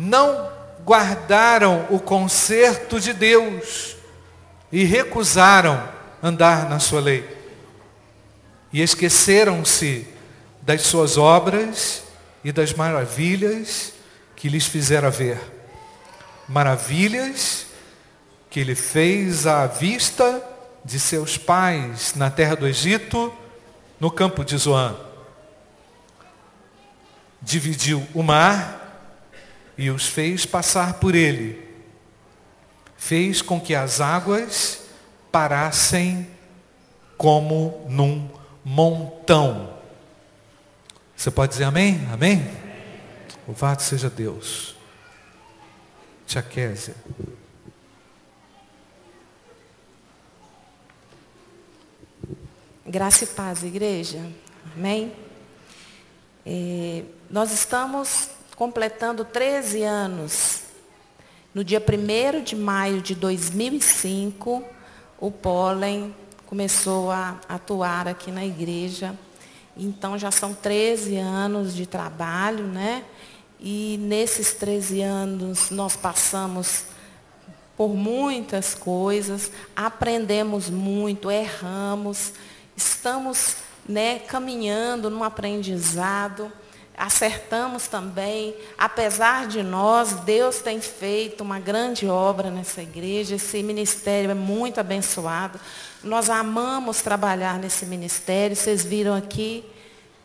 não guardaram o conserto de Deus e recusaram andar na sua lei. E esqueceram-se das suas obras e das maravilhas que lhes fizera ver. Maravilhas que ele fez à vista de seus pais na terra do Egito, no campo de Zoan. Dividiu o mar e os fez passar por ele. Fez com que as águas parassem como num montão. Você pode dizer amém? Amém? Louvado seja Deus. Tia Késia. Graça e paz, igreja. Amém? É, nós estamos completando 13 anos. No dia 1 de maio de 2005, o pólen começou a atuar aqui na igreja. Então já são 13 anos de trabalho, né? E nesses 13 anos nós passamos por muitas coisas, aprendemos muito, erramos, estamos né, caminhando num aprendizado acertamos também. Apesar de nós, Deus tem feito uma grande obra nessa igreja. Esse ministério é muito abençoado. Nós amamos trabalhar nesse ministério. Vocês viram aqui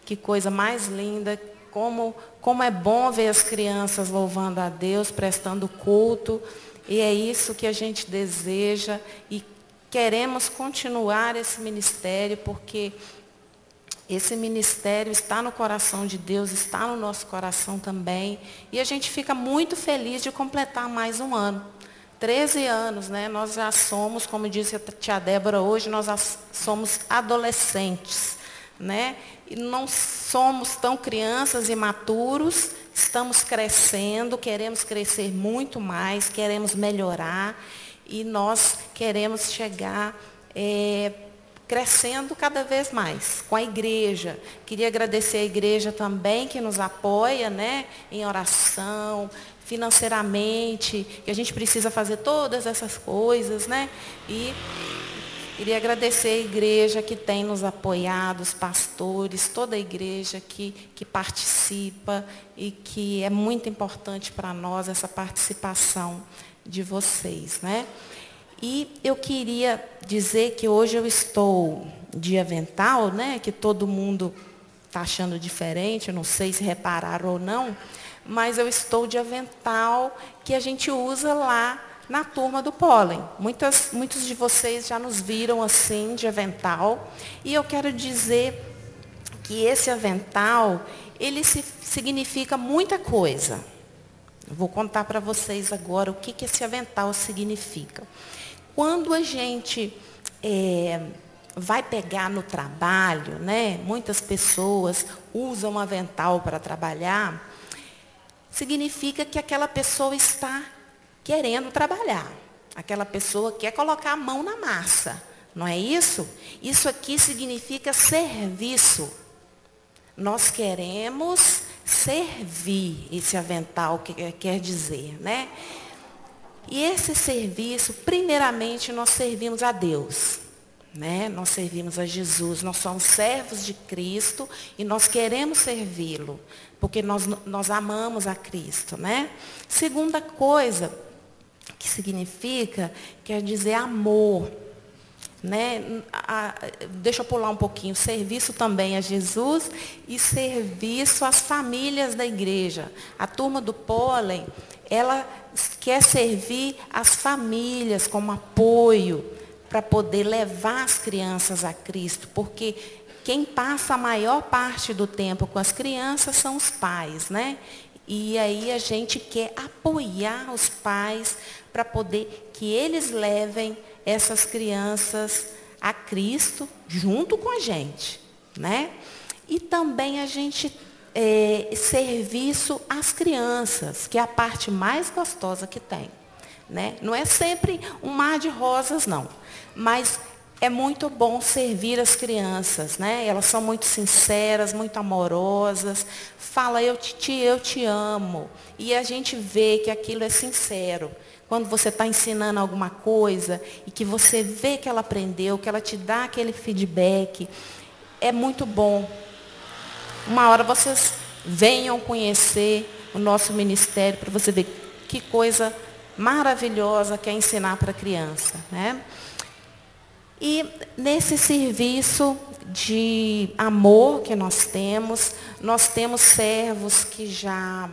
que coisa mais linda. Como, como é bom ver as crianças louvando a Deus, prestando culto. E é isso que a gente deseja. E queremos continuar esse ministério, porque esse ministério está no coração de Deus, está no nosso coração também. E a gente fica muito feliz de completar mais um ano. 13 anos, né? Nós já somos, como disse a tia Débora hoje, nós somos adolescentes, né? E não somos tão crianças e maturos, estamos crescendo, queremos crescer muito mais, queremos melhorar e nós queremos chegar é, crescendo cada vez mais com a igreja. Queria agradecer a igreja também que nos apoia, né, em oração, financeiramente, que a gente precisa fazer todas essas coisas, né? E queria agradecer a igreja que tem nos apoiado, os pastores, toda a igreja que, que participa e que é muito importante para nós essa participação de vocês, né? E eu queria dizer que hoje eu estou de avental, né? Que todo mundo está achando diferente, não sei se repararam ou não, mas eu estou de avental que a gente usa lá na turma do pólen. Muitas, muitos de vocês já nos viram assim, de avental. E eu quero dizer que esse avental, ele se, significa muita coisa. Eu vou contar para vocês agora o que, que esse avental significa. Quando a gente é, vai pegar no trabalho, né? Muitas pessoas usam avental para trabalhar, significa que aquela pessoa está querendo trabalhar. Aquela pessoa quer colocar a mão na massa. Não é isso? Isso aqui significa serviço. Nós queremos servir esse avental que quer dizer, né? E esse serviço, primeiramente, nós servimos a Deus. Né? Nós servimos a Jesus, nós somos servos de Cristo e nós queremos servi-lo, porque nós, nós amamos a Cristo. Né? Segunda coisa que significa, quer dizer amor. Né? A, deixa eu pular um pouquinho. Serviço também a Jesus e serviço às famílias da igreja. A turma do pólen, ela quer servir as famílias como apoio para poder levar as crianças a Cristo, porque quem passa a maior parte do tempo com as crianças são os pais, né? E aí a gente quer apoiar os pais para poder que eles levem essas crianças a Cristo junto com a gente, né? E também a gente é, serviço às crianças, que é a parte mais gostosa que tem. Né? Não é sempre um mar de rosas, não. Mas é muito bom servir as crianças, né? Elas são muito sinceras, muito amorosas. Fala, eu te, eu te amo. E a gente vê que aquilo é sincero. Quando você está ensinando alguma coisa e que você vê que ela aprendeu, que ela te dá aquele feedback, é muito bom. Uma hora vocês venham conhecer o nosso ministério para você ver que coisa maravilhosa que é ensinar para a criança. Né? E nesse serviço de amor que nós temos, nós temos servos que já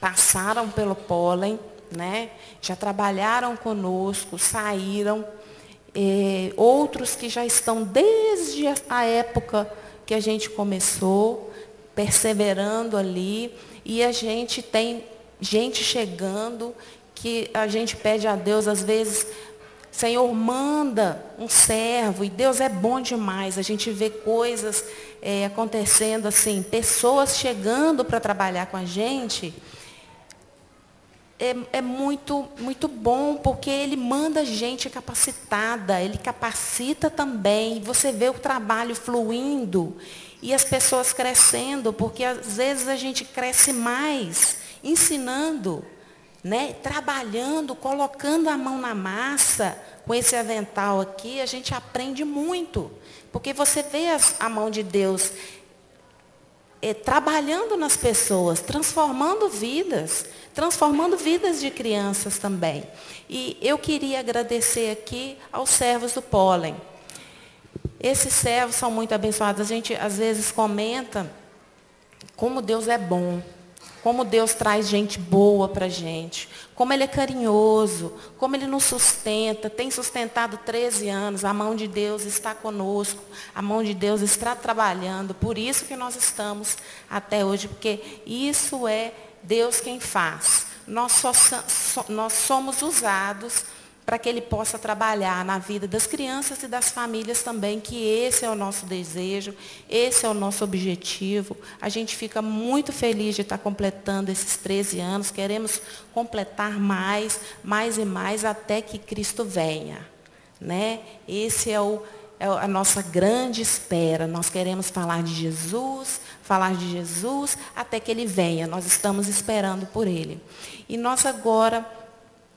passaram pelo pólen, né? já trabalharam conosco, saíram, eh, outros que já estão desde a época que a gente começou, perseverando ali, e a gente tem gente chegando que a gente pede a Deus, às vezes, Senhor, manda um servo, e Deus é bom demais. A gente vê coisas é, acontecendo assim, pessoas chegando para trabalhar com a gente. É, é, muito, muito bom, porque ele manda gente capacitada, ele capacita também. Você vê o trabalho fluindo e as pessoas crescendo, porque às vezes a gente cresce mais ensinando né, trabalhando, colocando a mão na massa, com esse avental aqui, a gente aprende muito. Porque você vê as, a mão de Deus é, trabalhando nas pessoas, transformando vidas, transformando vidas de crianças também. E eu queria agradecer aqui aos servos do pólen. Esses servos são muito abençoados. A gente às vezes comenta como Deus é bom como Deus traz gente boa para a gente, como Ele é carinhoso, como Ele nos sustenta, tem sustentado 13 anos, a mão de Deus está conosco, a mão de Deus está trabalhando, por isso que nós estamos até hoje, porque isso é Deus quem faz. Nós, só, nós somos usados para que ele possa trabalhar na vida das crianças e das famílias também, que esse é o nosso desejo, esse é o nosso objetivo. A gente fica muito feliz de estar completando esses 13 anos, queremos completar mais, mais e mais até que Cristo venha. Né? Esse é, o, é a nossa grande espera. Nós queremos falar de Jesus, falar de Jesus até que ele venha. Nós estamos esperando por ele. E nós agora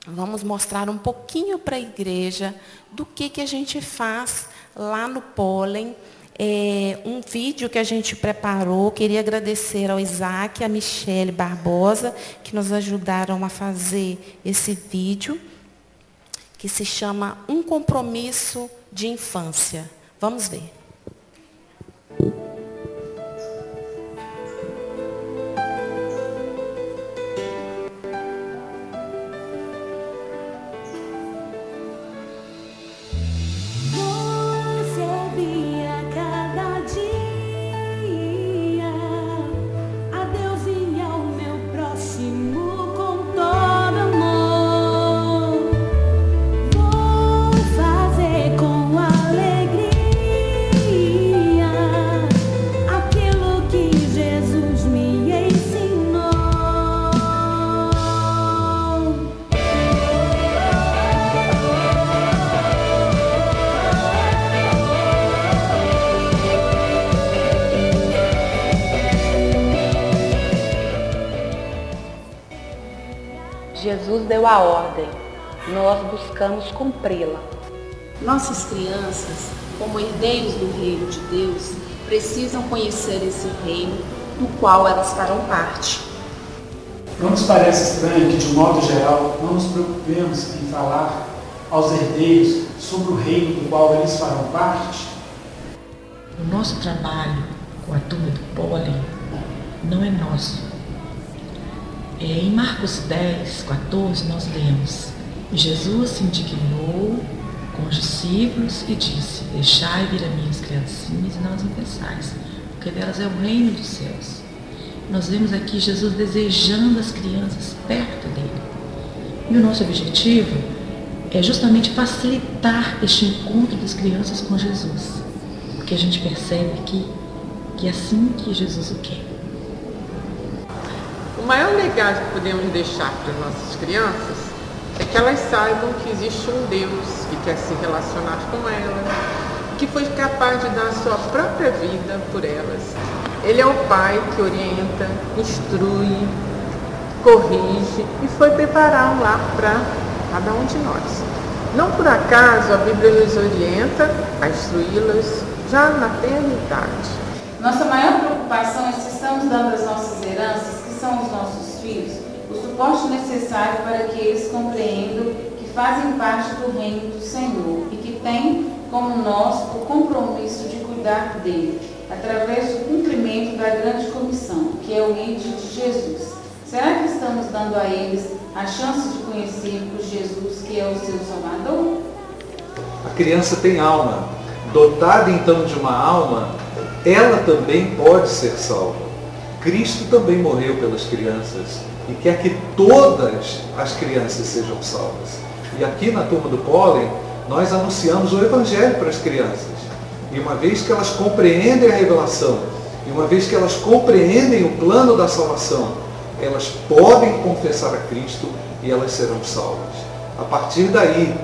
Vamos mostrar um pouquinho para a igreja do que, que a gente faz lá no Pólen. É, um vídeo que a gente preparou. Queria agradecer ao Isaac e à Michele Barbosa, que nos ajudaram a fazer esse vídeo, que se chama Um Compromisso de Infância. Vamos ver. Buscamos cumpri-la. Nossas crianças, como herdeiros do reino de Deus, precisam conhecer esse reino do qual elas farão parte. Não nos parece estranho que, de um modo geral, não nos preocupemos em falar aos herdeiros sobre o reino do qual eles farão parte? O nosso trabalho com a turma do pólen não é nosso, é, em Marcos 10, 14, nós lemos: Jesus se indignou com os discípulos e disse: Deixai vir a minhas criancinhas e não as impeçais, porque delas é o reino dos céus. Nós vemos aqui Jesus desejando as crianças perto dele. E o nosso objetivo é justamente facilitar este encontro das crianças com Jesus. Porque a gente percebe aqui que é assim que Jesus o quer maior legado que podemos deixar para as nossas crianças é que elas saibam que existe um Deus que quer se relacionar com elas, que foi capaz de dar a sua própria vida por elas. Ele é o Pai que orienta, instrui, corrige e foi preparar um lar para cada um de nós. Não por acaso a Bíblia nos orienta a instruí-las já na eternidade. Nossa maior preocupação é se estamos dando as nossas heranças, que são os nossos filhos, suporte necessário para que eles compreendam que fazem parte do reino do Senhor e que têm, como nós, o compromisso de cuidar dele, através do cumprimento da grande comissão, que é o ID de Jesus. Será que estamos dando a eles a chance de conhecer o Jesus que é o seu Salvador? A criança tem alma. Dotada então de uma alma, ela também pode ser salva. Cristo também morreu pelas crianças e quer que todas as crianças sejam salvas. E aqui na turma do pólen, nós anunciamos o Evangelho para as crianças. E uma vez que elas compreendem a revelação, e uma vez que elas compreendem o plano da salvação, elas podem confessar a Cristo e elas serão salvas. A partir daí,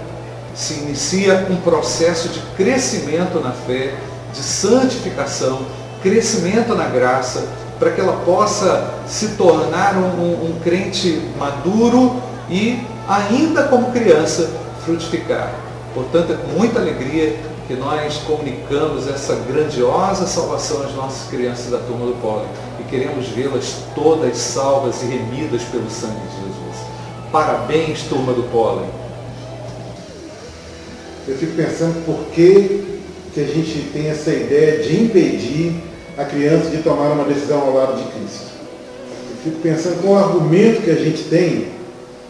se inicia um processo de crescimento na fé, de santificação, crescimento na graça, para que ela possa se tornar um, um, um crente maduro e, ainda como criança, frutificar. Portanto, é com muita alegria que nós comunicamos essa grandiosa salvação às nossas crianças da turma do pólen e queremos vê-las todas salvas e remidas pelo sangue de Jesus. Parabéns, turma do pólen. Eu fico pensando por que, que a gente tem essa ideia de impedir a criança de tomar uma decisão ao lado de Cristo. Eu fico pensando qual o argumento que a gente tem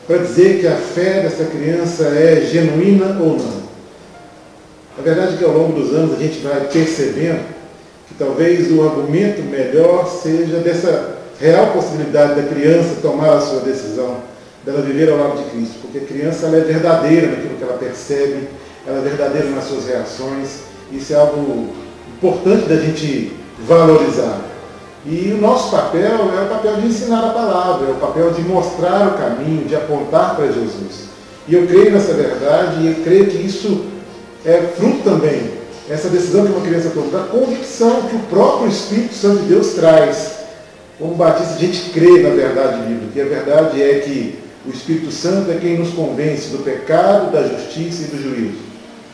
para dizer que a fé dessa criança é genuína ou não. A verdade é que ao longo dos anos a gente vai percebendo que talvez o argumento melhor seja dessa real possibilidade da criança tomar a sua decisão, dela viver ao lado de Cristo, porque a criança é verdadeira naquilo que ela percebe, ela é verdadeira nas suas reações, isso é algo importante da gente valorizar. E o nosso papel é o papel de ensinar a palavra, é o papel de mostrar o caminho, de apontar para Jesus. E eu creio nessa verdade e eu creio que isso é fruto também, essa decisão que uma criança toma, da convicção que o próprio Espírito Santo de Deus traz. Como Batista, a gente crê na verdade bíblica, e a verdade é que o Espírito Santo é quem nos convence do pecado, da justiça e do juízo.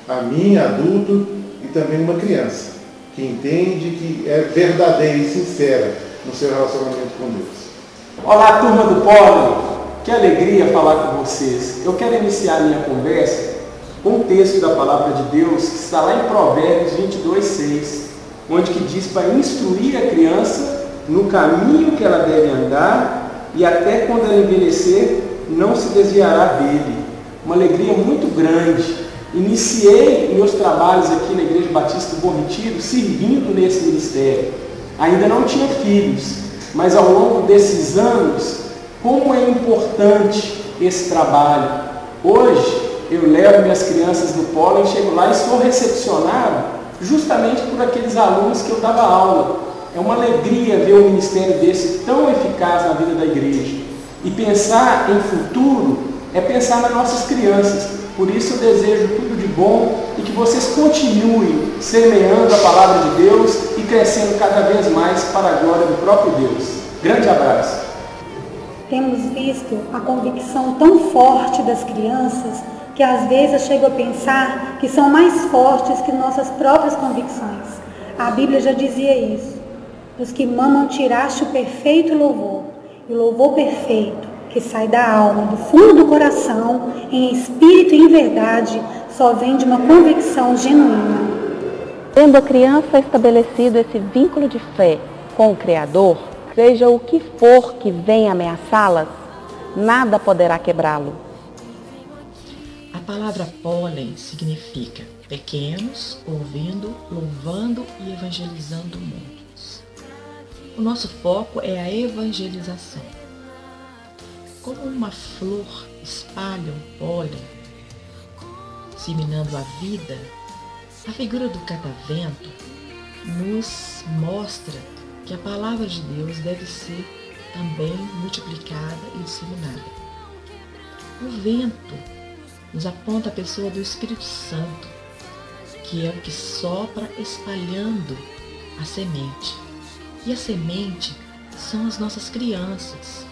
A mim, adulto, e também uma criança, que entende que é verdadeira e sincera no seu relacionamento com Deus. Olá, turma do Pólen! Que alegria falar com vocês. Eu quero iniciar minha conversa com um texto da palavra de Deus que está lá em Provérbios 22, 6, onde que diz para instruir a criança no caminho que ela deve andar e até quando ela envelhecer não se desviará dele. Uma alegria muito grande. Iniciei meus trabalhos aqui na Igreja Batista do Bom Retiro servindo nesse ministério. Ainda não tinha filhos, mas ao longo desses anos, como é importante esse trabalho. Hoje, eu levo minhas crianças no polo e chego lá e sou recepcionado justamente por aqueles alunos que eu dava aula. É uma alegria ver um ministério desse tão eficaz na vida da igreja. E pensar em futuro é pensar nas nossas crianças. Por isso eu desejo tudo de bom e que vocês continuem semeando a palavra de Deus e crescendo cada vez mais para a glória do próprio Deus. Grande abraço. Temos visto a convicção tão forte das crianças que às vezes eu chego a pensar que são mais fortes que nossas próprias convicções. A Bíblia já dizia isso. Os que mamam tiraste o perfeito louvor, e o louvor perfeito que sai da alma, do fundo do coração, em espírito e em verdade, só vem de uma convicção genuína. Tendo a criança estabelecido esse vínculo de fé com o Criador, seja o que for que venha ameaçá-las, nada poderá quebrá-lo. A palavra pólen significa pequenos, ouvindo, louvando e evangelizando mundos. O nosso foco é a evangelização. Como uma flor espalha um pólen, seminando a vida, a figura do catavento nos mostra que a palavra de Deus deve ser também multiplicada e disseminada. O vento nos aponta a pessoa do Espírito Santo, que é o que sopra espalhando a semente. E a semente são as nossas crianças,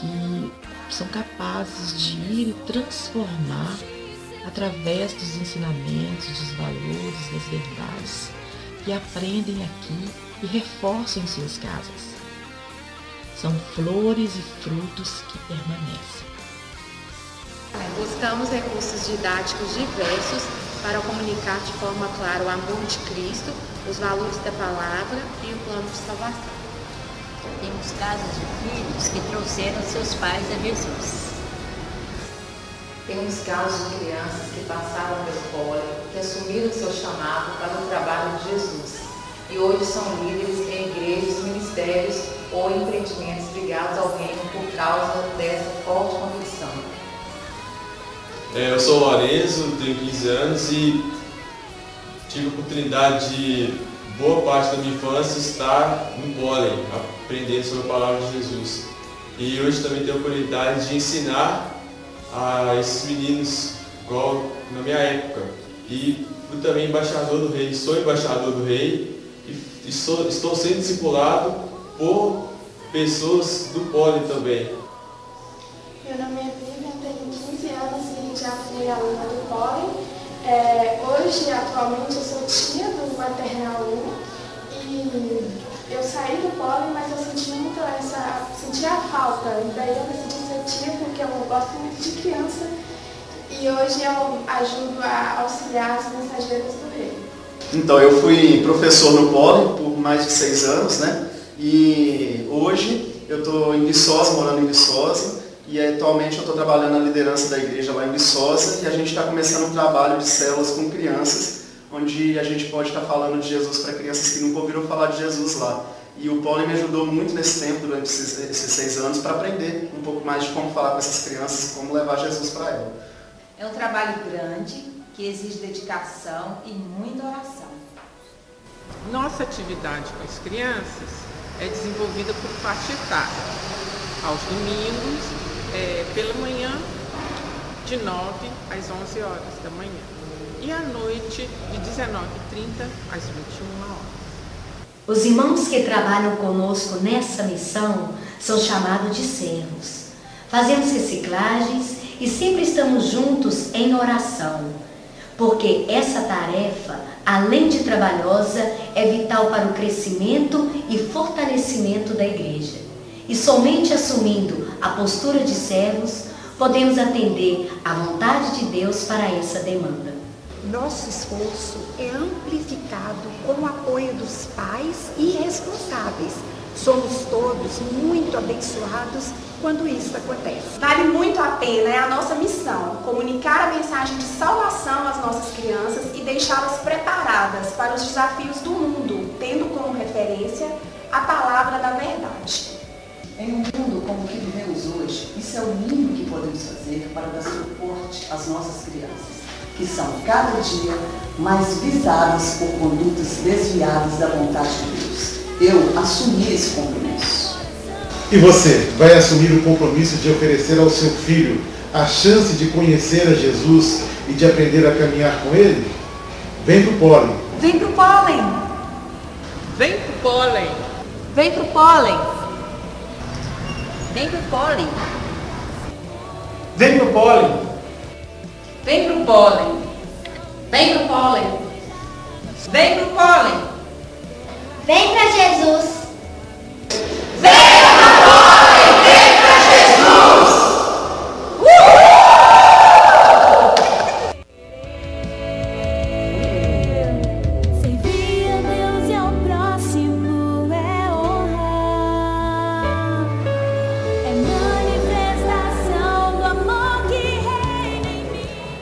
que são capazes de ir e transformar através dos ensinamentos, dos valores, das verdades que aprendem aqui e reforçam em suas casas. São flores e frutos que permanecem. Buscamos recursos didáticos diversos para comunicar de forma clara o amor de Cristo, os valores da palavra e o plano de salvação. Temos casos de filhos que trouxeram seus pais a Jesus. Temos casos de crianças que passaram pelo pole, que assumiram seu chamado para o trabalho de Jesus e hoje são líderes em igrejas, ministérios ou empreendimentos ligados ao reino por causa dessa forte convicção. É, eu sou o Lorenzo, tenho 15 anos e tive a oportunidade de boa parte da minha infância estar no pólen, aprendendo sobre a palavra de Jesus. E hoje também tenho a oportunidade de ensinar a esses meninos, igual na minha época. E fui também embaixador do rei, sou embaixador do rei e estou, estou sendo discipulado por pessoas do pole também. Meu nome é Vivian, tenho 15 anos e já fui aluna do. É, hoje, atualmente, eu sou tia do maternal 1 e eu saí do pole, mas eu senti muito essa, senti a falta. E daí eu decidi ser tia porque eu gosto muito de criança e hoje eu ajudo a auxiliar as mensageiras do rei. Então, eu fui professor no Poli por mais de seis anos, né? E hoje eu estou em Viçosa, morando em Viçosa, e atualmente eu estou trabalhando na liderança da igreja lá em Viçosa, e a gente está começando um trabalho de células com crianças, onde a gente pode estar tá falando de Jesus para crianças que nunca ouviram falar de Jesus lá. E o Poli me ajudou muito nesse tempo, durante esses, esses seis anos, para aprender um pouco mais de como falar com essas crianças, como levar Jesus para elas. É um trabalho grande, que exige dedicação e muita oração. Nossa atividade com as crianças é desenvolvida por faixa etária. Aos domingos, é, pela manhã, de 9 às 11 horas da manhã. E à noite, de 19h30 às 21 horas. Os irmãos que trabalham conosco nessa missão são chamados de servos. Fazemos reciclagens e sempre estamos juntos em oração porque essa tarefa, além de trabalhosa, é vital para o crescimento e fortalecimento da igreja. E somente assumindo a postura de servos, podemos atender à vontade de Deus para essa demanda. Nosso esforço é amplificado com o apoio dos pais e responsáveis. Somos todos muito abençoados quando isso acontece. Vale muito a pena, é a nossa missão, comunicar a mensagem de salvação às nossas crianças e deixá-las preparadas para os desafios do mundo, tendo como referência a palavra da verdade. Em um mundo como o que vivemos hoje, isso é o mínimo que podemos fazer para dar suporte às nossas crianças, que são cada dia mais visadas por condutas desviadas da vontade de Deus. Eu assumi esse compromisso. E você vai assumir o compromisso de oferecer ao seu filho a chance de conhecer a Jesus e de aprender a caminhar com ele? Vem pro pólen. Vem pro pólen. Vem pro pólen. Vem pro pólen. Vem pro pólen. Vem pro pólen. Vem pro pólen. Vem pro pólen. Vem pro pólen. Vem para Jesus.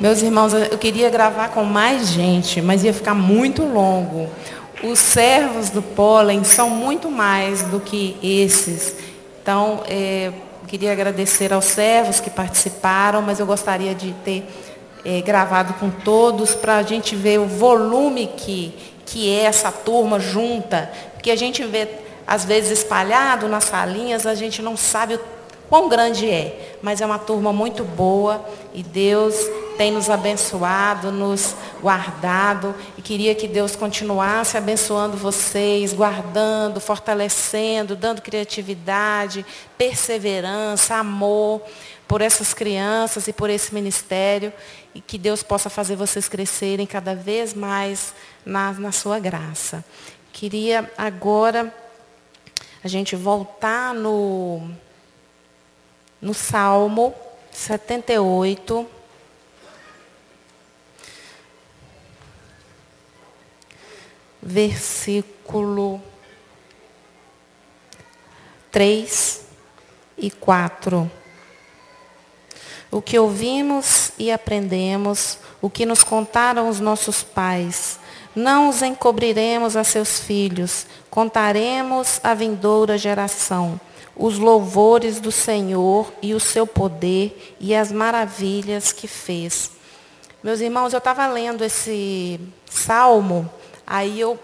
Meus irmãos, eu queria gravar com mais gente, mas ia ficar muito longo. Os servos do pólen são muito mais do que esses. Então, é, queria agradecer aos servos que participaram, mas eu gostaria de ter é, gravado com todos para a gente ver o volume que, que é essa turma junta. Porque a gente vê, às vezes, espalhado nas salinhas, a gente não sabe o quão grande é. Mas é uma turma muito boa e Deus tem nos abençoado, nos guardado. E queria que Deus continuasse abençoando vocês, guardando, fortalecendo, dando criatividade, perseverança, amor por essas crianças e por esse ministério. E que Deus possa fazer vocês crescerem cada vez mais na, na sua graça. Queria agora a gente voltar no, no Salmo 78. Versículo 3 e 4. O que ouvimos e aprendemos, o que nos contaram os nossos pais, não os encobriremos a seus filhos, contaremos à vindoura geração os louvores do Senhor e o seu poder e as maravilhas que fez. Meus irmãos, eu estava lendo esse salmo Aí eu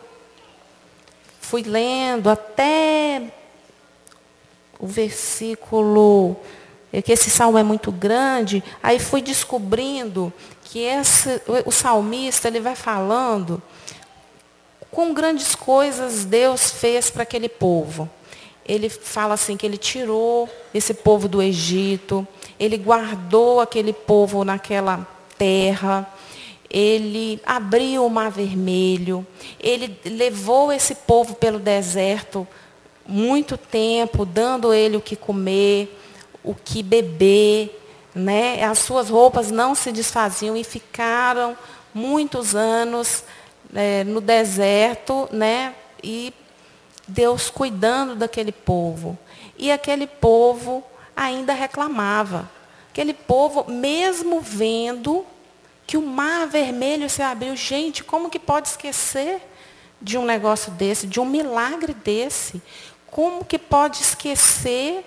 fui lendo até o versículo, é que esse salmo é muito grande, aí fui descobrindo que esse, o salmista ele vai falando com grandes coisas Deus fez para aquele povo. Ele fala assim que ele tirou esse povo do Egito, ele guardou aquele povo naquela terra, ele abriu o mar vermelho, ele levou esse povo pelo deserto muito tempo, dando ele o que comer, o que beber, né? As suas roupas não se desfaziam e ficaram muitos anos é, no deserto, né? E Deus cuidando daquele povo. E aquele povo ainda reclamava. Aquele povo, mesmo vendo que o mar vermelho se abriu. Gente, como que pode esquecer de um negócio desse, de um milagre desse? Como que pode esquecer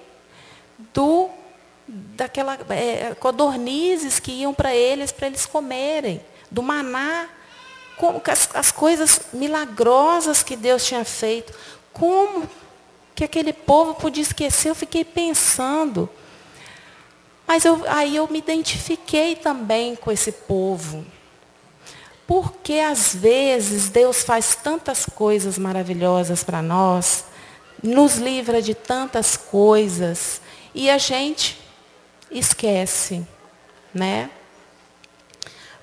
do daquela é, codornizes que iam para eles, para eles comerem, do maná, como as, as coisas milagrosas que Deus tinha feito. Como que aquele povo podia esquecer? Eu fiquei pensando. Mas eu, aí eu me identifiquei também com esse povo. Porque às vezes Deus faz tantas coisas maravilhosas para nós, nos livra de tantas coisas, e a gente esquece, né?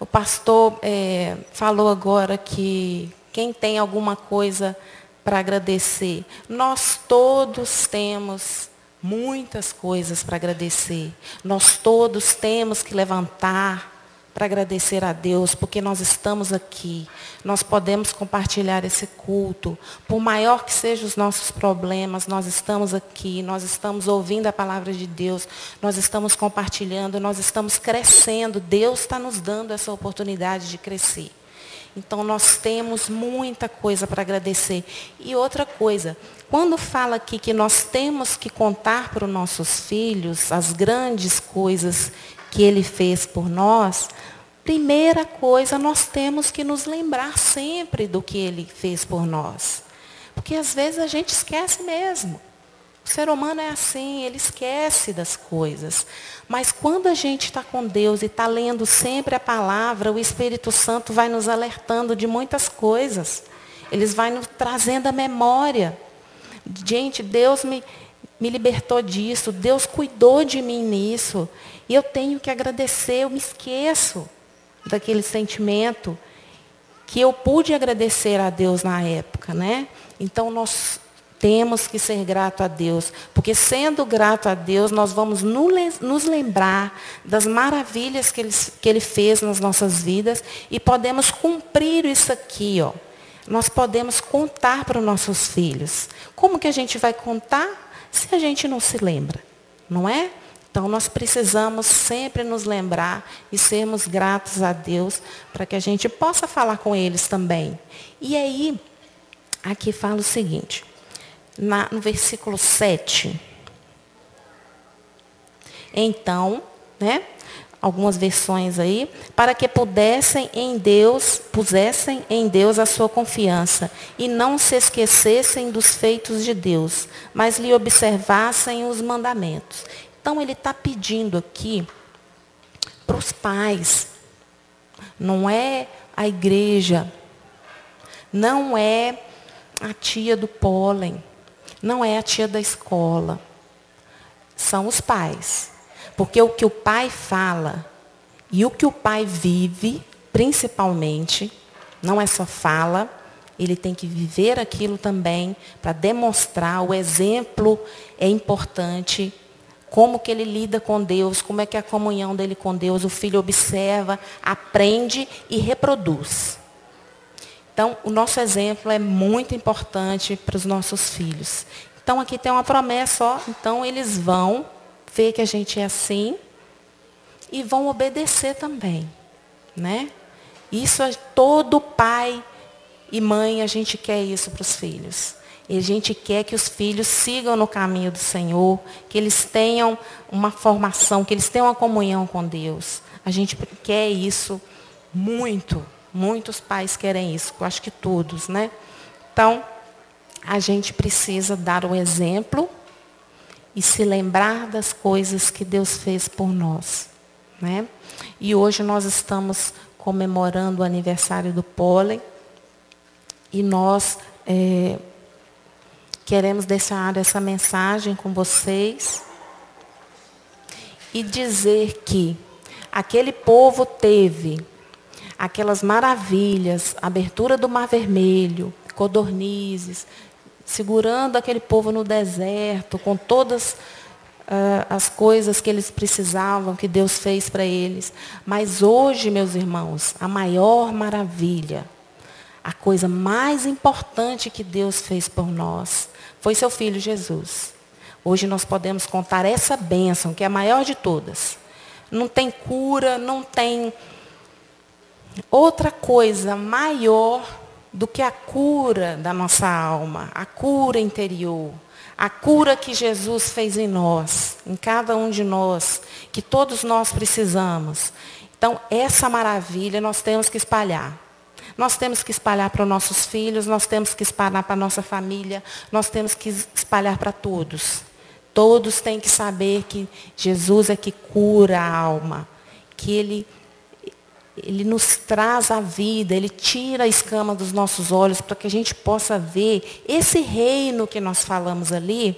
O pastor é, falou agora que quem tem alguma coisa para agradecer, nós todos temos muitas coisas para agradecer. Nós todos temos que levantar para agradecer a Deus, porque nós estamos aqui. Nós podemos compartilhar esse culto. Por maior que sejam os nossos problemas, nós estamos aqui, nós estamos ouvindo a palavra de Deus, nós estamos compartilhando, nós estamos crescendo. Deus está nos dando essa oportunidade de crescer. Então nós temos muita coisa para agradecer. E outra coisa, quando fala aqui que nós temos que contar para os nossos filhos as grandes coisas que ele fez por nós, primeira coisa, nós temos que nos lembrar sempre do que ele fez por nós. Porque às vezes a gente esquece mesmo. O ser humano é assim, ele esquece das coisas. Mas quando a gente está com Deus e está lendo sempre a palavra, o Espírito Santo vai nos alertando de muitas coisas. Eles vai nos trazendo a memória. Gente, Deus me, me libertou disso, Deus cuidou de mim nisso. E eu tenho que agradecer, eu me esqueço daquele sentimento que eu pude agradecer a Deus na época, né? Então nós temos que ser grato a Deus, porque sendo grato a Deus, nós vamos nos lembrar das maravilhas que ele, que ele fez nas nossas vidas e podemos cumprir isso aqui, ó. Nós podemos contar para os nossos filhos. Como que a gente vai contar se a gente não se lembra? Não é? Então nós precisamos sempre nos lembrar e sermos gratos a Deus para que a gente possa falar com eles também. E aí, aqui fala o seguinte: na, no versículo 7. Então, né? Algumas versões aí, para que pudessem em Deus, pusessem em Deus a sua confiança e não se esquecessem dos feitos de Deus, mas lhe observassem os mandamentos. Então ele está pedindo aqui para os pais, não é a igreja, não é a tia do pólen, não é a tia da escola, são os pais. Porque o que o pai fala e o que o pai vive, principalmente, não é só fala, ele tem que viver aquilo também para demonstrar o exemplo é importante, como que ele lida com Deus, como é que é a comunhão dele com Deus, o filho observa, aprende e reproduz. Então, o nosso exemplo é muito importante para os nossos filhos. Então, aqui tem uma promessa, ó, então eles vão ver que a gente é assim e vão obedecer também, né? Isso é todo pai e mãe, a gente quer isso para os filhos. E a gente quer que os filhos sigam no caminho do Senhor, que eles tenham uma formação, que eles tenham uma comunhão com Deus. A gente quer isso muito. Muitos pais querem isso, eu acho que todos, né? Então, a gente precisa dar o exemplo e se lembrar das coisas que Deus fez por nós. Né? E hoje nós estamos comemorando o aniversário do pólen e nós é, queremos deixar essa mensagem com vocês e dizer que aquele povo teve aquelas maravilhas, abertura do Mar Vermelho, codornizes, segurando aquele povo no deserto, com todas uh, as coisas que eles precisavam, que Deus fez para eles. Mas hoje, meus irmãos, a maior maravilha, a coisa mais importante que Deus fez por nós, foi seu filho Jesus. Hoje nós podemos contar essa bênção, que é a maior de todas. Não tem cura, não tem outra coisa maior do que a cura da nossa alma, a cura interior, a cura que Jesus fez em nós, em cada um de nós, que todos nós precisamos. Então, essa maravilha nós temos que espalhar. Nós temos que espalhar para os nossos filhos, nós temos que espalhar para a nossa família, nós temos que espalhar para todos. Todos têm que saber que Jesus é que cura a alma, que Ele ele nos traz a vida, Ele tira a escama dos nossos olhos para que a gente possa ver esse reino que nós falamos ali,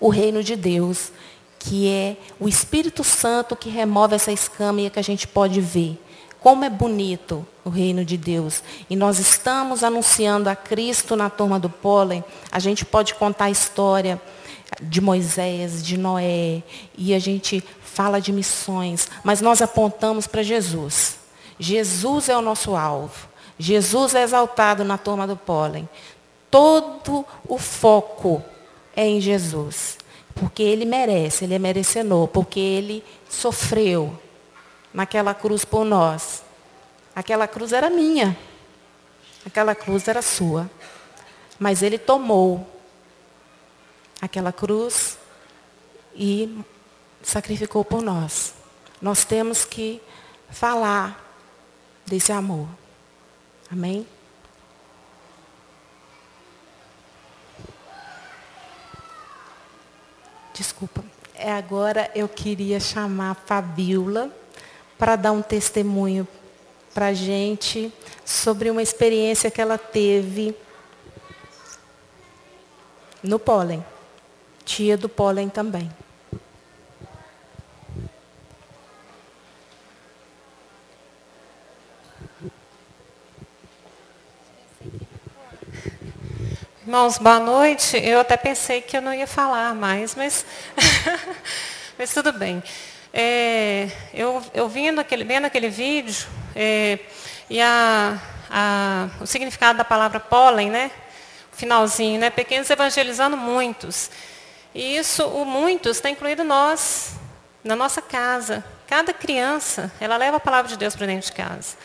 o reino de Deus, que é o Espírito Santo que remove essa escama e é que a gente pode ver. Como é bonito o reino de Deus. E nós estamos anunciando a Cristo na turma do pólen. A gente pode contar a história de Moisés, de Noé, e a gente fala de missões, mas nós apontamos para Jesus. Jesus é o nosso alvo. Jesus é exaltado na turma do pólen. Todo o foco é em Jesus. Porque ele merece, ele é merecedor, porque ele sofreu naquela cruz por nós. Aquela cruz era minha. Aquela cruz era sua. Mas ele tomou aquela cruz e sacrificou por nós. Nós temos que falar desse amor. Amém? Desculpa. É, agora eu queria chamar a Fabiola para dar um testemunho para a gente sobre uma experiência que ela teve no pólen. Tia do pólen também. Irmãos, boa noite. Eu até pensei que eu não ia falar mais, mas, mas tudo bem. É, eu, eu vendo aquele, vendo aquele vídeo, é, e a, a, o significado da palavra pólen, né? O finalzinho, né? Pequenos evangelizando muitos. E isso, o muitos, está incluído nós, na nossa casa. Cada criança, ela leva a palavra de Deus para dentro de casa.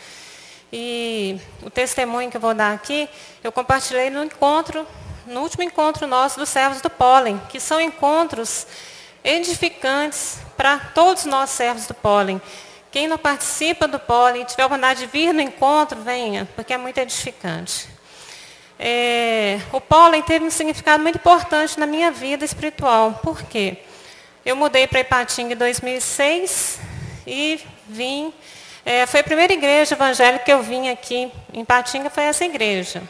E o testemunho que eu vou dar aqui, eu compartilhei no encontro, no último encontro nosso dos servos do pólen, que são encontros edificantes para todos nós servos do pólen. Quem não participa do pólen, tiver a oportunidade de vir no encontro, venha, porque é muito edificante. É, o pólen teve um significado muito importante na minha vida espiritual. Por quê? Eu mudei para Ipatinga em 2006 e vim. É, foi a primeira igreja evangélica que eu vim aqui em Ipatinga, foi essa igreja.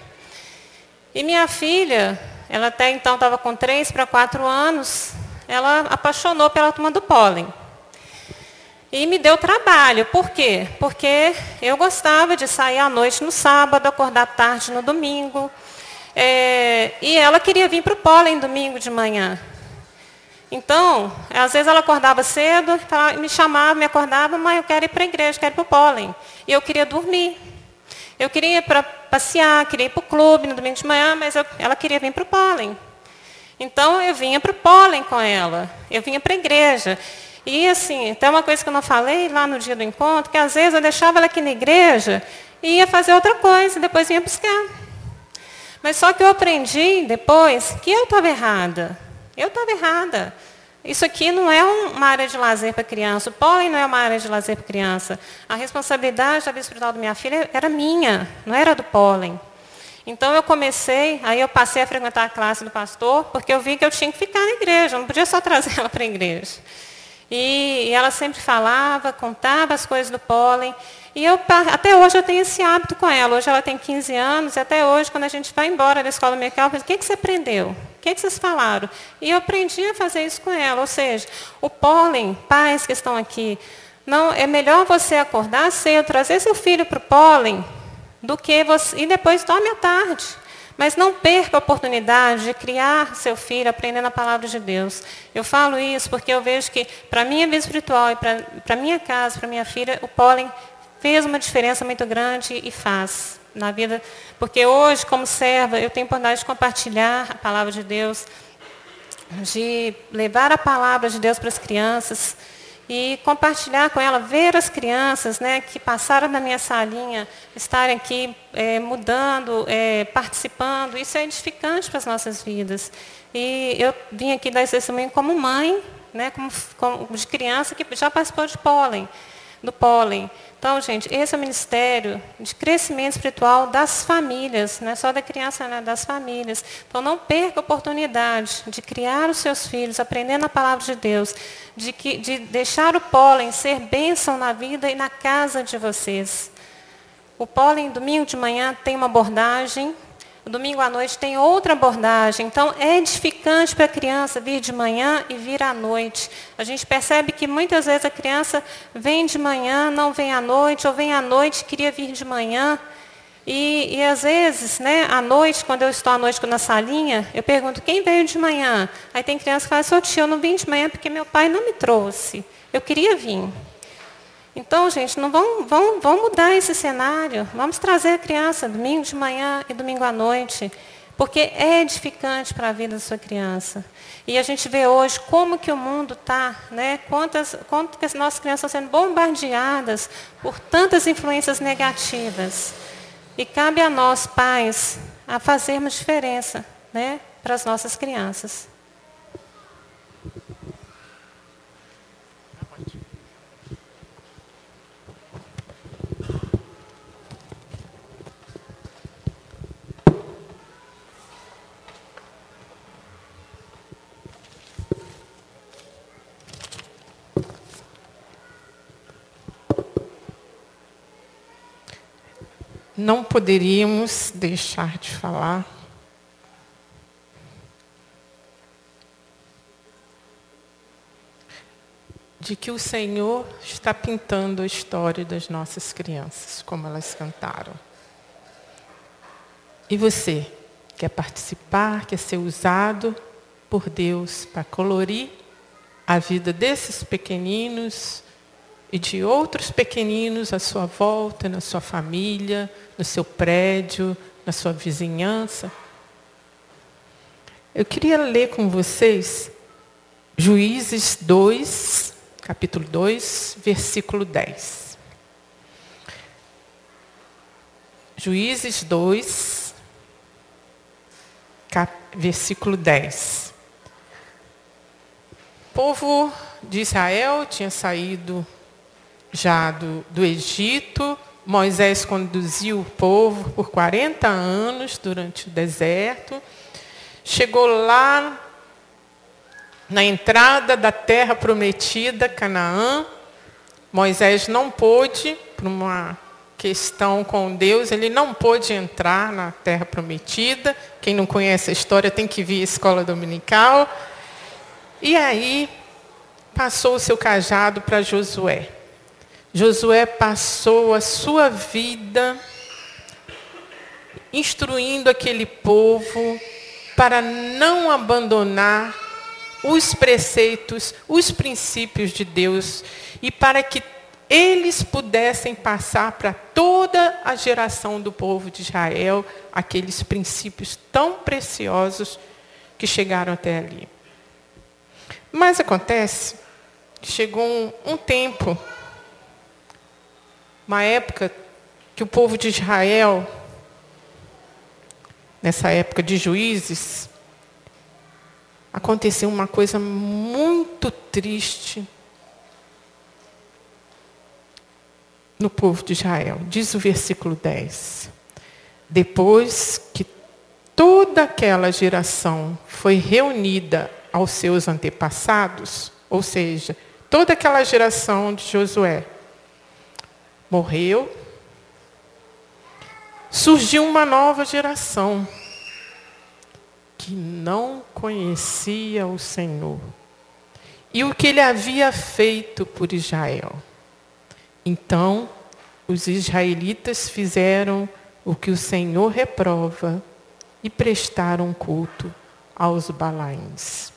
E minha filha, ela até então estava com 3 para 4 anos, ela apaixonou pela turma do pólen. E me deu trabalho. Por quê? Porque eu gostava de sair à noite no sábado, acordar tarde no domingo. É, e ela queria vir para o pólen domingo de manhã. Então, às vezes ela acordava cedo, me chamava, me acordava, mãe, eu quero ir para a igreja, quero ir para o pólen. E eu queria dormir. Eu queria ir para passear, queria ir para o clube no domingo de manhã, mas eu, ela queria vir para o pólen. Então, eu vinha para o pólen com ela. Eu vinha para a igreja. E assim, tem uma coisa que eu não falei lá no dia do encontro, que às vezes eu deixava ela aqui na igreja e ia fazer outra coisa, depois vinha buscar. Mas só que eu aprendi depois que eu estava errada. Eu estava errada. Isso aqui não é uma área de lazer para criança. O pólen não é uma área de lazer para criança. A responsabilidade da vida espiritual da minha filha era minha, não era do pólen. Então eu comecei, aí eu passei a frequentar a classe do pastor, porque eu vi que eu tinha que ficar na igreja, eu não podia só trazer ela para a igreja. E, e ela sempre falava, contava as coisas do pólen. E eu, até hoje eu tenho esse hábito com ela. Hoje ela tem 15 anos, e até hoje, quando a gente vai embora da escola dominical, eu falo, o que, que você aprendeu? O que, que vocês falaram? E eu aprendi a fazer isso com ela. Ou seja, o pólen, pais que estão aqui, não, é melhor você acordar cedo, trazer seu filho para o pólen, do que você. E depois dorme à tarde. Mas não perca a oportunidade de criar seu filho aprendendo a palavra de Deus. Eu falo isso porque eu vejo que para a minha vida espiritual e para a minha casa, para minha filha, o pólen fez uma diferença muito grande e faz na vida. Porque hoje, como serva, eu tenho a oportunidade de compartilhar a palavra de Deus, de levar a palavra de Deus para as crianças e compartilhar com ela, ver as crianças né, que passaram na minha salinha, estarem aqui é, mudando, é, participando, isso é edificante para as nossas vidas. E eu vim aqui dar esse testemunho como mãe, né, como, como de criança que já participou de pólen, do pólen. Então, gente, esse é o ministério de crescimento espiritual das famílias, não é só da criança, né, das famílias. Então, não perca a oportunidade de criar os seus filhos, aprendendo a palavra de Deus, de, que, de deixar o pólen ser bênção na vida e na casa de vocês. O pólen, domingo de manhã, tem uma abordagem o domingo à noite tem outra abordagem. Então, é edificante para a criança vir de manhã e vir à noite. A gente percebe que muitas vezes a criança vem de manhã, não vem à noite, ou vem à noite, queria vir de manhã. E, e, às vezes, né, à noite, quando eu estou à noite na salinha, eu pergunto, quem veio de manhã? Aí tem criança que fala, seu tio, eu não vim de manhã porque meu pai não me trouxe. Eu queria vir. Então, gente, não vamos, vamos, vamos mudar esse cenário. Vamos trazer a criança domingo de manhã e domingo à noite. Porque é edificante para a vida da sua criança. E a gente vê hoje como que o mundo está, né? quantas, quantas as nossas crianças estão sendo bombardeadas por tantas influências negativas. E cabe a nós, pais, a fazermos diferença né? para as nossas crianças. Não poderíamos deixar de falar de que o Senhor está pintando a história das nossas crianças, como elas cantaram. E você quer participar, quer ser usado por Deus para colorir a vida desses pequeninos e de outros pequeninos à sua volta, na sua família, no seu prédio, na sua vizinhança. Eu queria ler com vocês Juízes 2, capítulo 2, versículo 10. Juízes 2, cap, versículo 10. O povo de Israel tinha saído já do, do Egito. Moisés conduziu o povo por 40 anos durante o deserto. Chegou lá na entrada da terra prometida, Canaã. Moisés não pôde, por uma questão com Deus, ele não pôde entrar na terra prometida. Quem não conhece a história tem que vir à escola dominical. E aí passou o seu cajado para Josué. Josué passou a sua vida instruindo aquele povo para não abandonar os preceitos, os princípios de Deus e para que eles pudessem passar para toda a geração do povo de Israel aqueles princípios tão preciosos que chegaram até ali. Mas acontece que chegou um, um tempo, uma época que o povo de Israel, nessa época de juízes, aconteceu uma coisa muito triste no povo de Israel. Diz o versículo 10. Depois que toda aquela geração foi reunida aos seus antepassados, ou seja, toda aquela geração de Josué morreu, surgiu uma nova geração que não conhecia o Senhor e o que ele havia feito por Israel. Então, os israelitas fizeram o que o Senhor reprova e prestaram culto aos Balaíns.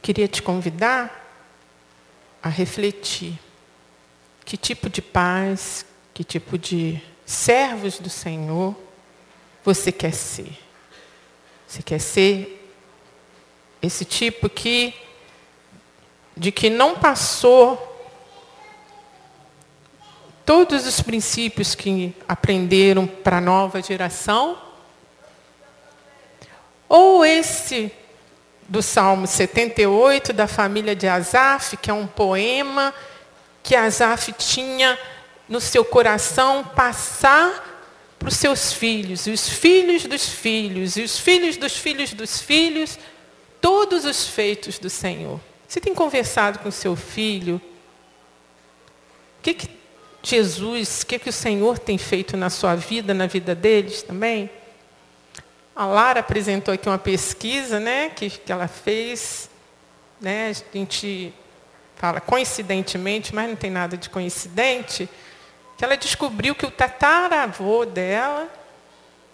Queria te convidar a refletir que tipo de paz, que tipo de servos do Senhor você quer ser? Você quer ser esse tipo que de que não passou todos os princípios que aprenderam para a nova geração? Ou esse do Salmo 78 da família de Asaf, que é um poema que Asaf tinha no seu coração passar para os seus filhos, e os filhos dos filhos, e os filhos dos filhos dos filhos, todos os feitos do Senhor. Você tem conversado com seu filho? O que, que Jesus, o que, que o Senhor tem feito na sua vida, na vida deles também? A Lara apresentou aqui uma pesquisa né, que, que ela fez. Né, a gente fala coincidentemente, mas não tem nada de coincidente que ela descobriu que o tataravô dela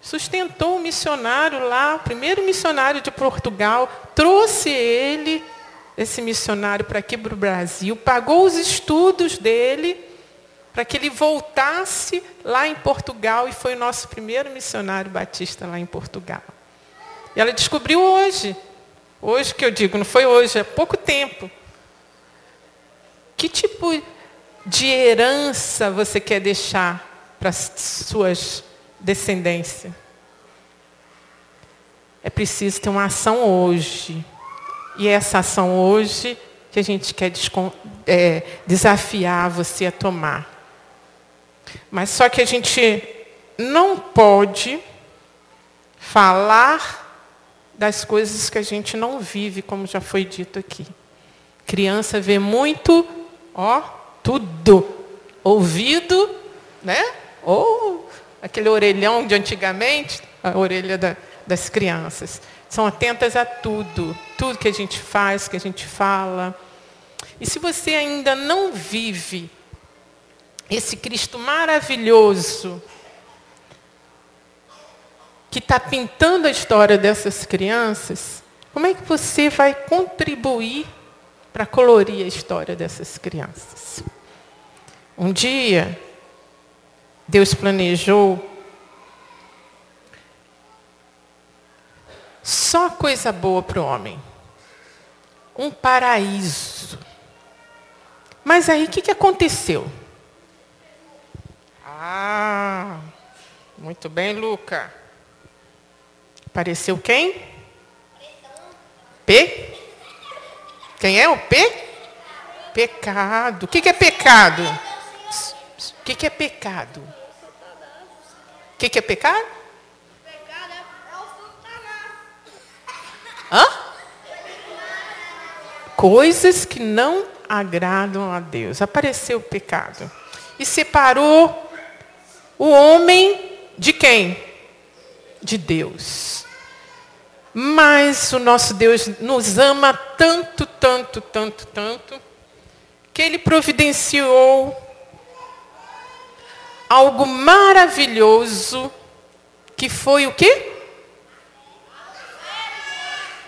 sustentou um missionário lá, o primeiro missionário de Portugal, trouxe ele, esse missionário, para aqui para o Brasil, pagou os estudos dele para que ele voltasse lá em Portugal e foi o nosso primeiro missionário batista lá em Portugal. E ela descobriu hoje, hoje que eu digo, não foi hoje, há pouco tempo, que tipo de herança você quer deixar para as suas descendências? É preciso ter uma ação hoje. E é essa ação hoje que a gente quer é, desafiar você a tomar. Mas só que a gente não pode falar das coisas que a gente não vive, como já foi dito aqui. Criança vê muito, ó, tudo. Ouvido, né? Ou aquele orelhão de antigamente, a orelha da, das crianças. São atentas a tudo, tudo que a gente faz, que a gente fala. E se você ainda não vive esse Cristo maravilhoso, que está pintando a história dessas crianças, como é que você vai contribuir para colorir a história dessas crianças? Um dia, Deus planejou só coisa boa para o homem. Um paraíso. Mas aí o que, que aconteceu? Ah, muito bem, Luca. Apareceu quem? P? Quem é o P? Pecado. O que, que é pecado? O que, que é pecado? O que, que é pecado? Hã? Coisas que não agradam a Deus. Apareceu o pecado. E separou o homem de quem? De Deus. Mas o nosso Deus nos ama tanto, tanto, tanto, tanto, que ele providenciou algo maravilhoso, que foi o quê?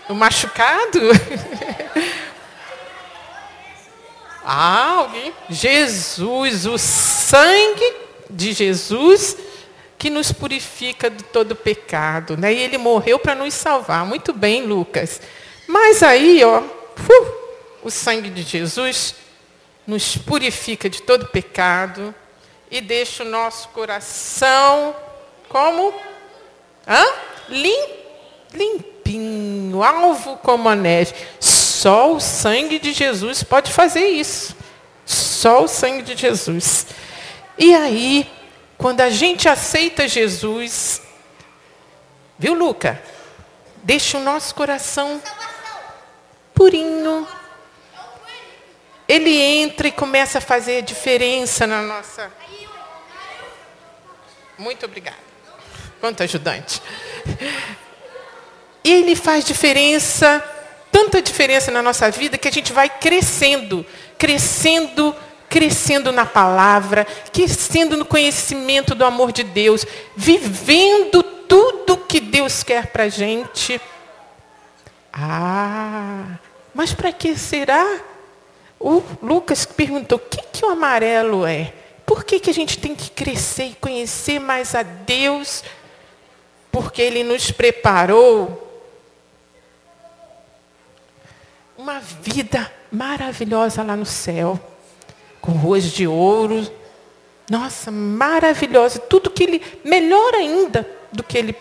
O machucado? ah, alguém? Jesus, o sangue de Jesus que nos purifica de todo pecado. Né? E ele morreu para nos salvar. Muito bem, Lucas. Mas aí, ó, o sangue de Jesus nos purifica de todo pecado e deixa o nosso coração como? Hã? Lim, limpinho, alvo como a neve. Só o sangue de Jesus pode fazer isso. Só o sangue de Jesus. E aí, quando a gente aceita Jesus, viu, Luca? Deixa o nosso coração purinho. Ele entra e começa a fazer diferença na nossa. Muito obrigada. Quanto ajudante. Ele faz diferença, tanta diferença na nossa vida, que a gente vai crescendo, crescendo crescendo na palavra, crescendo no conhecimento do amor de Deus, vivendo tudo que Deus quer para a gente. Ah, mas para que será? O Lucas perguntou: o que, que o amarelo é? Por que, que a gente tem que crescer e conhecer mais a Deus? Porque Ele nos preparou uma vida maravilhosa lá no céu com ruas de ouro. Nossa, maravilhosa. Tudo que ele, melhor ainda do que ele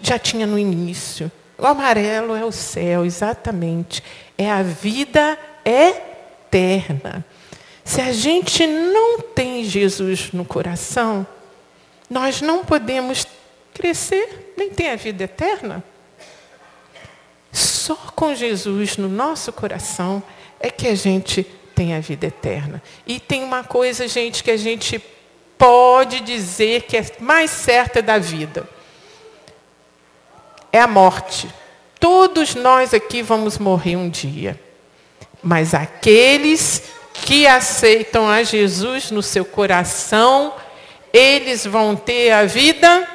já tinha no início. O amarelo é o céu, exatamente. É a vida eterna. Se a gente não tem Jesus no coração, nós não podemos crescer, nem ter a vida eterna. Só com Jesus no nosso coração é que a gente tem a vida eterna. E tem uma coisa, gente, que a gente pode dizer que é mais certa da vida. É a morte. Todos nós aqui vamos morrer um dia. Mas aqueles que aceitam a Jesus no seu coração, eles vão ter a vida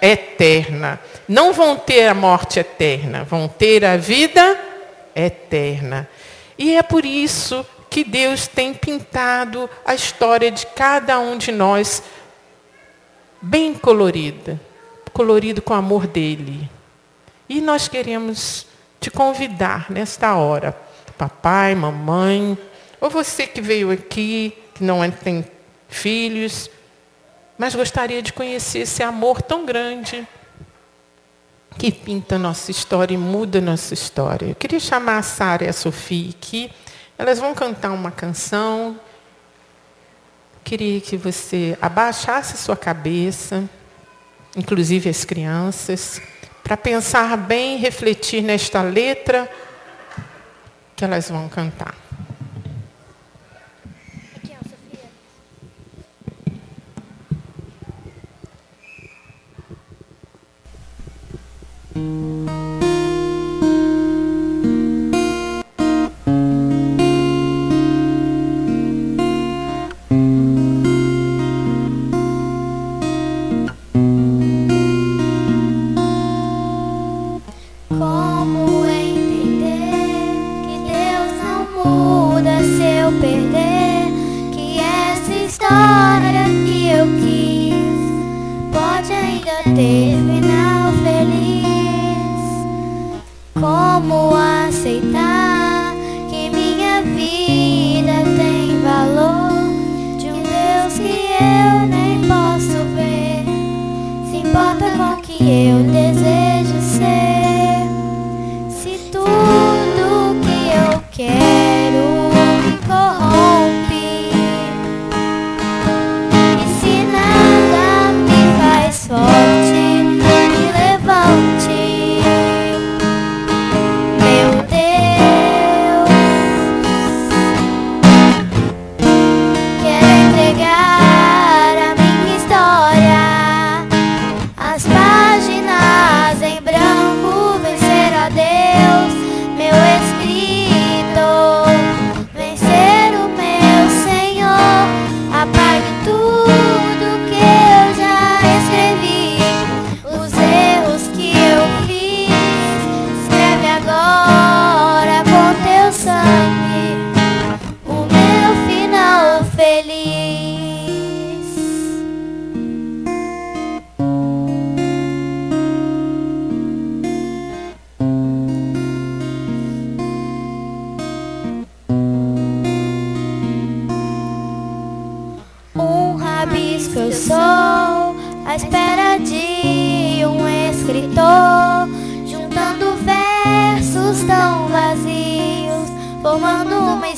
eterna. Não vão ter a morte eterna, vão ter a vida eterna. E é por isso que Deus tem pintado a história de cada um de nós bem colorida, colorido com o amor dele. E nós queremos te convidar nesta hora, papai, mamãe, ou você que veio aqui, que não é, tem filhos, mas gostaria de conhecer esse amor tão grande que pinta nossa história e muda nossa história. Eu queria chamar a Sara e a Sofia aqui. Elas vão cantar uma canção. Queria que você abaixasse sua cabeça, inclusive as crianças, para pensar bem refletir nesta letra que elas vão cantar.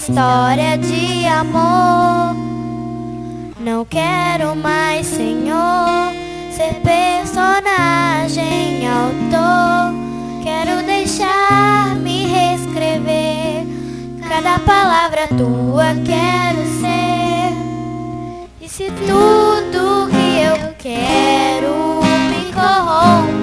História de amor. Não quero mais, Senhor, ser personagem, autor. Quero deixar-me reescrever cada palavra tua. Quero ser. E se tudo que eu quero me corrompe,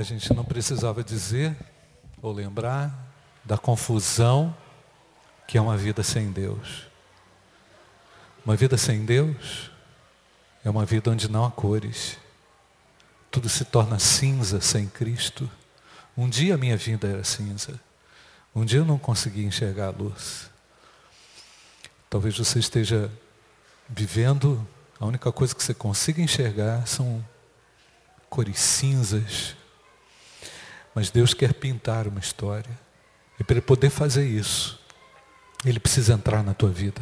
A gente não precisava dizer ou lembrar da confusão que é uma vida sem Deus. Uma vida sem Deus é uma vida onde não há cores. Tudo se torna cinza sem Cristo. Um dia a minha vida era cinza. Um dia eu não conseguia enxergar a luz. Talvez você esteja vivendo, a única coisa que você consiga enxergar são cores cinzas. Mas Deus quer pintar uma história. E para ele poder fazer isso, ele precisa entrar na tua vida.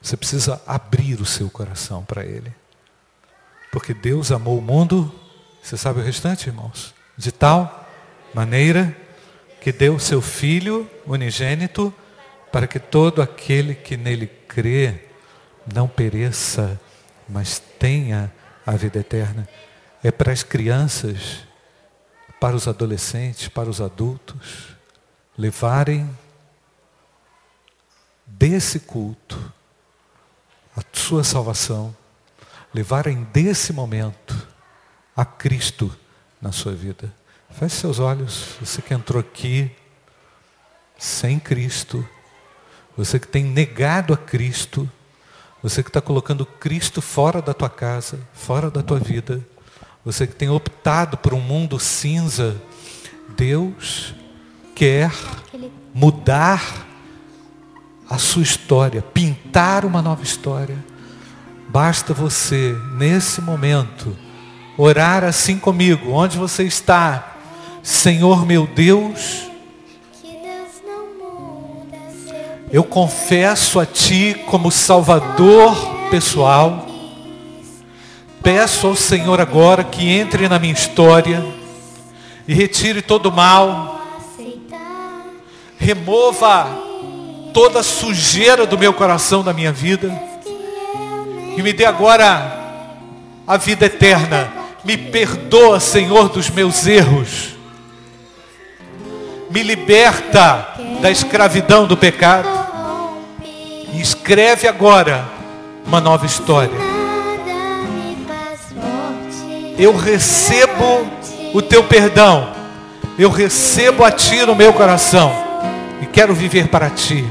Você precisa abrir o seu coração para ele. Porque Deus amou o mundo, você sabe o restante, irmãos? De tal maneira que deu o seu Filho unigênito para que todo aquele que nele crê não pereça, mas tenha a vida eterna. É para as crianças, para os adolescentes, para os adultos, levarem desse culto a sua salvação, levarem desse momento a Cristo na sua vida. Feche seus olhos, você que entrou aqui sem Cristo, você que tem negado a Cristo, você que está colocando Cristo fora da tua casa, fora da tua vida, você que tem optado por um mundo cinza, Deus quer mudar a sua história, pintar uma nova história. Basta você, nesse momento, orar assim comigo, onde você está. Senhor meu Deus, eu confesso a Ti como Salvador pessoal. Peço ao Senhor agora que entre na minha história e retire todo o mal. Remova toda a sujeira do meu coração, da minha vida. E me dê agora a vida eterna. Me perdoa, Senhor, dos meus erros. Me liberta da escravidão do pecado. E escreve agora uma nova história. Eu recebo o teu perdão. Eu recebo a ti no meu coração. E quero viver para ti.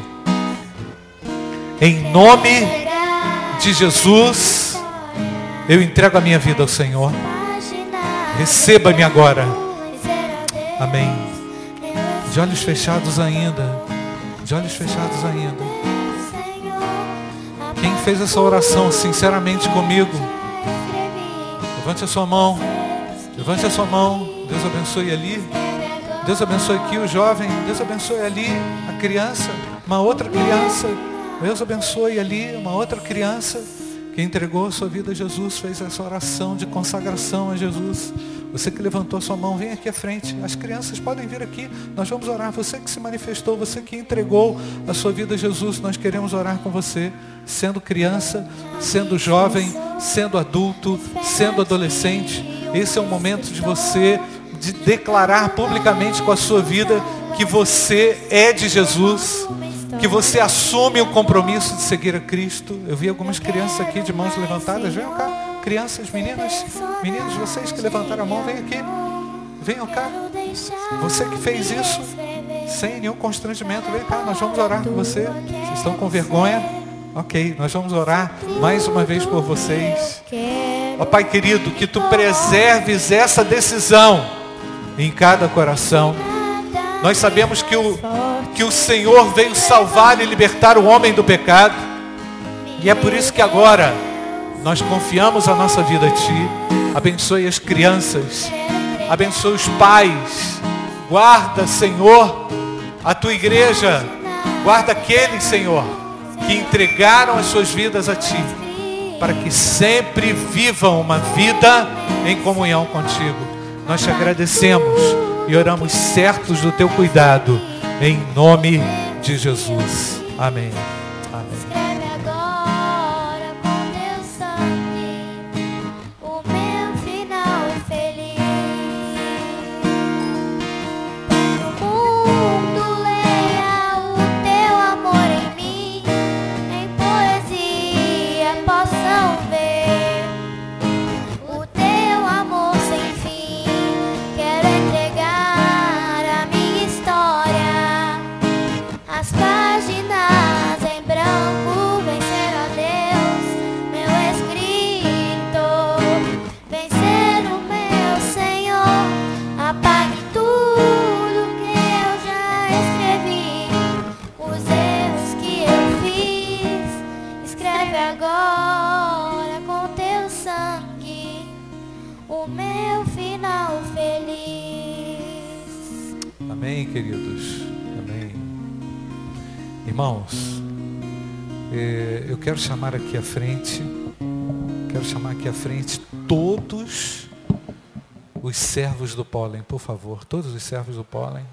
Em nome de Jesus, eu entrego a minha vida ao Senhor. Receba-me agora. Amém. De olhos fechados ainda. De olhos fechados ainda. Quem fez essa oração sinceramente comigo? Levante a sua mão. Levante a sua mão. Deus abençoe ali. Deus abençoe aqui o jovem. Deus abençoe ali a criança. Uma outra criança. Deus abençoe ali uma outra criança que entregou a sua vida a Jesus, fez essa oração de consagração a Jesus. Você que levantou a sua mão, vem aqui à frente. As crianças podem vir aqui. Nós vamos orar. Você que se manifestou, você que entregou a sua vida a Jesus, nós queremos orar com você. Sendo criança, sendo jovem, sendo adulto, sendo adolescente. Esse é o momento de você de declarar publicamente com a sua vida que você é de Jesus que você assume o compromisso de seguir a Cristo. Eu vi algumas crianças aqui de mãos levantadas. Venham cá, crianças, meninas, meninos, vocês que levantaram a mão, vem aqui. Venham cá. Você que fez isso sem nenhum constrangimento, vem cá, nós vamos orar por você. Vocês estão com vergonha? Ok, nós vamos orar mais uma vez por vocês. Ó Pai querido, que tu preserves essa decisão em cada coração. Nós sabemos que o, que o Senhor veio salvar e libertar o homem do pecado. E é por isso que agora nós confiamos a nossa vida a Ti. Abençoe as crianças. Abençoe os pais. Guarda, Senhor, a Tua igreja. Guarda aqueles, Senhor, que entregaram as suas vidas a Ti. Para que sempre vivam uma vida em comunhão contigo. Nós te agradecemos e oramos certos do teu cuidado, em nome de Jesus. Amém. Chamar aqui à frente, quero chamar aqui à frente todos os servos do pólen, por favor, todos os servos do pólen.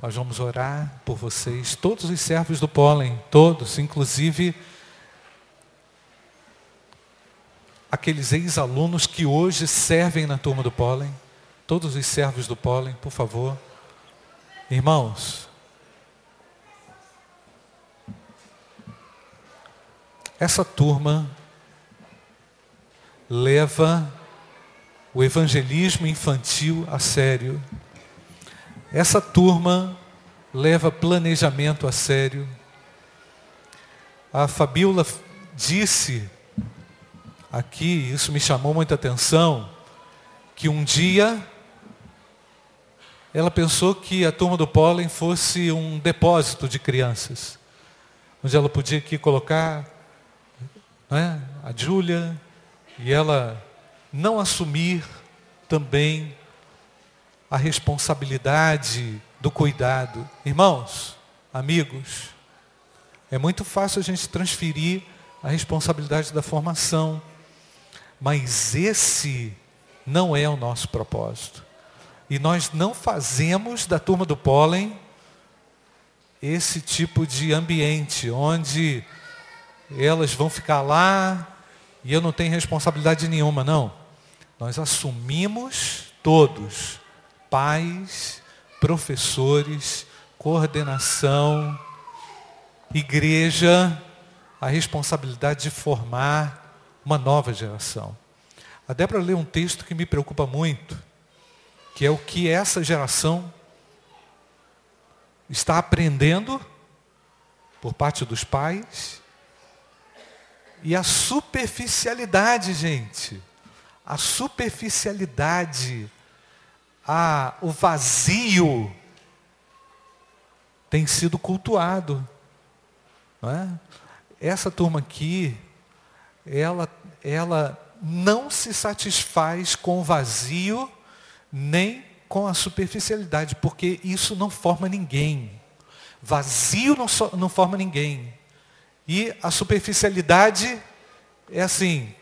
Nós vamos orar por vocês, todos os servos do pólen, todos, inclusive aqueles ex-alunos que hoje servem na turma do pólen, todos os servos do pólen, por favor. Irmãos, essa turma leva o evangelismo infantil a sério. Essa turma leva planejamento a sério. A Fabiola disse aqui, isso me chamou muita atenção, que um dia ela pensou que a turma do pólen fosse um depósito de crianças, onde ela podia aqui colocar né, a Júlia e ela não assumir também a responsabilidade do cuidado. Irmãos, amigos, é muito fácil a gente transferir a responsabilidade da formação, mas esse não é o nosso propósito. E nós não fazemos da turma do pólen esse tipo de ambiente onde elas vão ficar lá e eu não tenho responsabilidade nenhuma, não. Nós assumimos todos, pais, professores, coordenação, igreja, a responsabilidade de formar uma nova geração. A Débora leu um texto que me preocupa muito, que é o que essa geração está aprendendo por parte dos pais E a superficialidade, gente, a superficialidade, a, o vazio tem sido cultuado. Não é? Essa turma aqui, ela, ela não se satisfaz com o vazio, nem com a superficialidade, porque isso não forma ninguém. Vazio não, so, não forma ninguém. E a superficialidade é assim,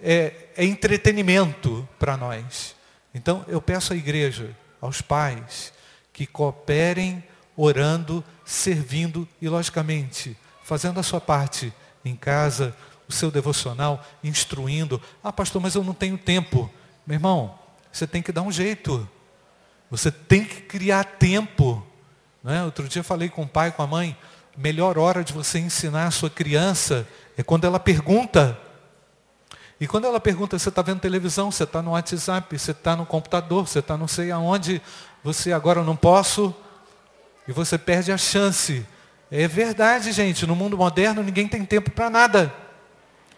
é, é entretenimento para nós. Então eu peço à igreja, aos pais, que cooperem orando, servindo e, logicamente, fazendo a sua parte em casa, o seu devocional, instruindo. Ah, pastor, mas eu não tenho tempo. Meu irmão, você tem que dar um jeito. Você tem que criar tempo. Não é? Outro dia falei com o pai, com a mãe, melhor hora de você ensinar a sua criança é quando ela pergunta. E quando ela pergunta, você está vendo televisão, você está no WhatsApp, você está no computador, você está não sei aonde, você agora não posso, e você perde a chance. É verdade, gente, no mundo moderno ninguém tem tempo para nada.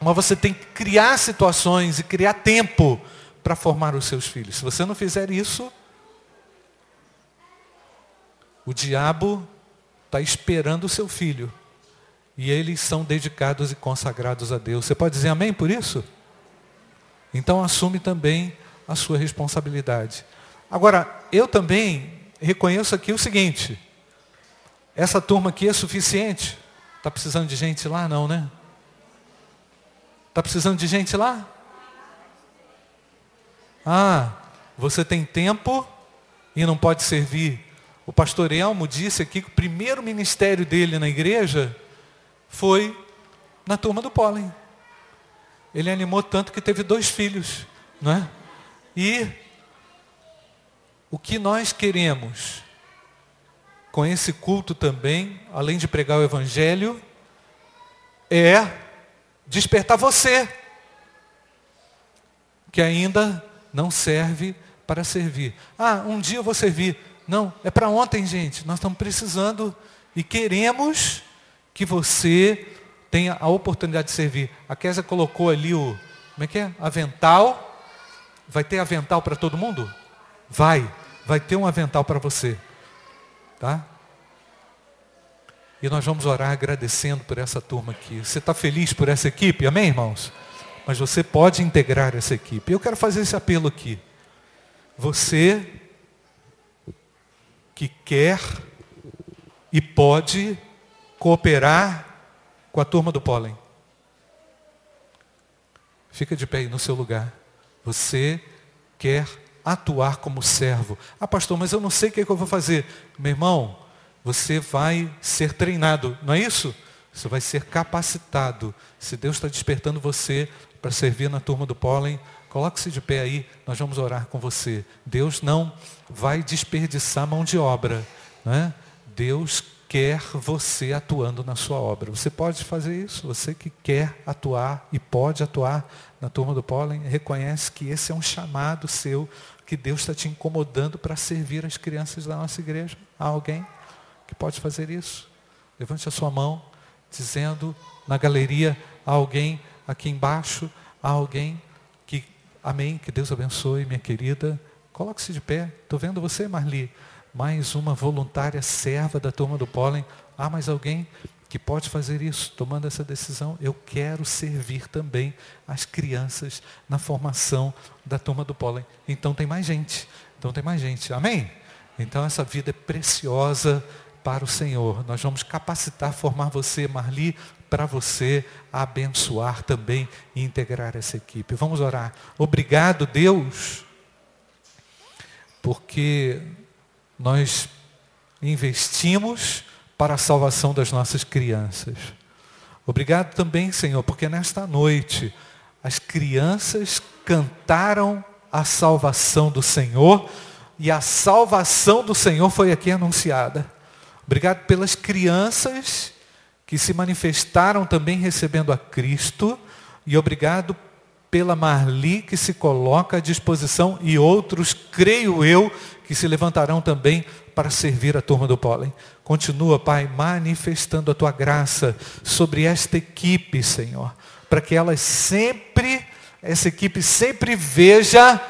Mas você tem que criar situações e criar tempo para formar os seus filhos. Se você não fizer isso, o diabo está esperando o seu filho. E eles são dedicados e consagrados a Deus. Você pode dizer amém por isso? Então assume também a sua responsabilidade. Agora, eu também reconheço aqui o seguinte. Essa turma aqui é suficiente? Está precisando de gente lá? Não, né? Está precisando de gente lá? Ah, você tem tempo e não pode servir. O pastor Elmo disse aqui que o primeiro ministério dele na igreja foi na turma do pólen. Ele animou tanto que teve dois filhos, não é? E o que nós queremos com esse culto também, além de pregar o evangelho, é despertar você que ainda não serve para servir. Ah, um dia eu vou servir. Não, é para ontem, gente. Nós estamos precisando e queremos que você tenha a oportunidade de servir. A Késia colocou ali o, como é que é? Avental. Vai ter avental para todo mundo? Vai. Vai ter um avental para você. Tá? E nós vamos orar agradecendo por essa turma aqui. Você está feliz por essa equipe? Amém, irmãos? Mas você pode integrar essa equipe. Eu quero fazer esse apelo aqui. Você que quer e pode cooperar com a turma do pólen. Fica de pé aí no seu lugar. Você quer atuar como servo. Ah, pastor, mas eu não sei o que, é que eu vou fazer. Meu irmão, você vai ser treinado, não é isso? Você vai ser capacitado. Se Deus está despertando você para servir na turma do pólen, coloque-se de pé aí, nós vamos orar com você. Deus não vai desperdiçar mão de obra. Né? Deus quer você atuando na sua obra. Você pode fazer isso, você que quer atuar e pode atuar na turma do pólen, reconhece que esse é um chamado seu, que Deus está te incomodando para servir as crianças da nossa igreja. Há alguém que pode fazer isso? Levante a sua mão, dizendo na galeria, há alguém aqui embaixo, há alguém amém, que Deus abençoe, minha querida. Coloque-se de pé. Estou vendo você, Marli mais uma voluntária serva da turma do pólen. Há mais alguém que pode fazer isso, tomando essa decisão? Eu quero servir também as crianças na formação da turma do pólen. Então tem mais gente. Então tem mais gente. Amém? Então essa vida é preciosa para o Senhor. Nós vamos capacitar, formar você, Marli, para você abençoar também e integrar essa equipe. Vamos orar. Obrigado, Deus, porque nós investimos para a salvação das nossas crianças. Obrigado também, Senhor, porque nesta noite as crianças cantaram a salvação do Senhor e a salvação do Senhor foi aqui anunciada. Obrigado pelas crianças que se manifestaram também recebendo a Cristo e obrigado pela Marli que se coloca à disposição e outros, creio eu, que se levantarão também para servir a turma do pólen. Continua, Pai, manifestando a tua graça sobre esta equipe, Senhor. para que elas sempre, essa equipe sempre veja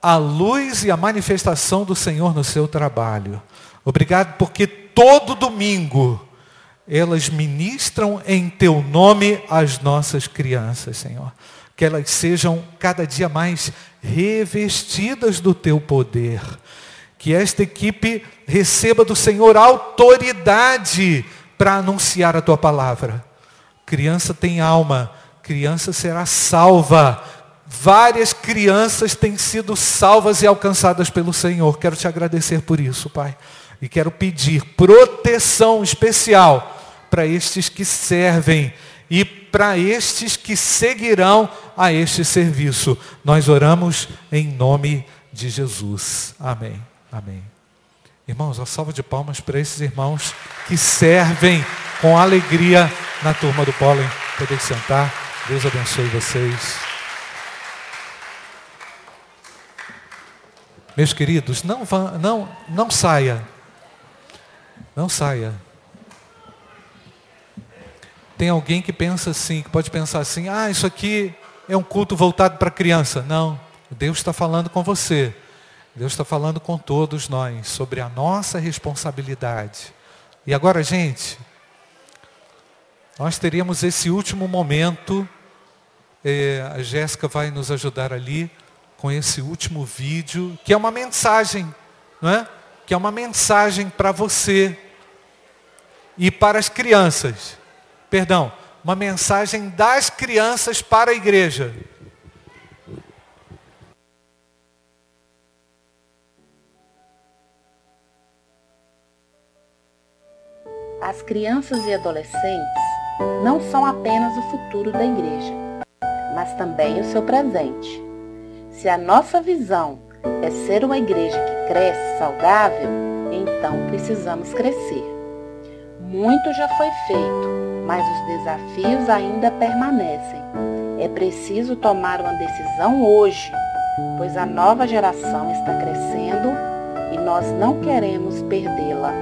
a luz e a manifestação do Senhor no seu trabalho. Obrigado porque todo domingo elas ministram em teu nome as nossas crianças, Senhor. Que elas sejam cada dia mais revestidas do teu poder. Que esta equipe receba do Senhor autoridade para anunciar a tua palavra. Criança tem alma, criança será salva. Várias crianças têm sido salvas e alcançadas pelo Senhor. Quero te agradecer por isso, Pai. E quero pedir proteção especial para estes que servem e para estes que seguirão a este serviço. Nós oramos em nome de Jesus. Amém. Amém. Irmãos, uma salva de palmas para esses irmãos que servem com alegria na turma do pólen. Poder sentar. Deus abençoe vocês. Meus queridos, não, vá, não, não saia. Não saia. Tem alguém que pensa assim, que pode pensar assim, ah, isso aqui é um culto voltado para criança. Não, Deus está falando com você. Deus está falando com todos nós sobre a nossa responsabilidade. E agora, gente, nós teríamos esse último momento. Eh, a Jéssica vai nos ajudar ali com esse último vídeo, que é uma mensagem, não é? Que é uma mensagem para você e para as crianças. Perdão, uma mensagem das crianças para a igreja. As crianças e adolescentes não são apenas o futuro da igreja, mas também o seu presente. Se a nossa visão é ser uma igreja que cresce saudável, então precisamos crescer. Muito já foi feito, mas os desafios ainda permanecem. É preciso tomar uma decisão hoje, pois a nova geração está crescendo e nós não queremos perdê-la.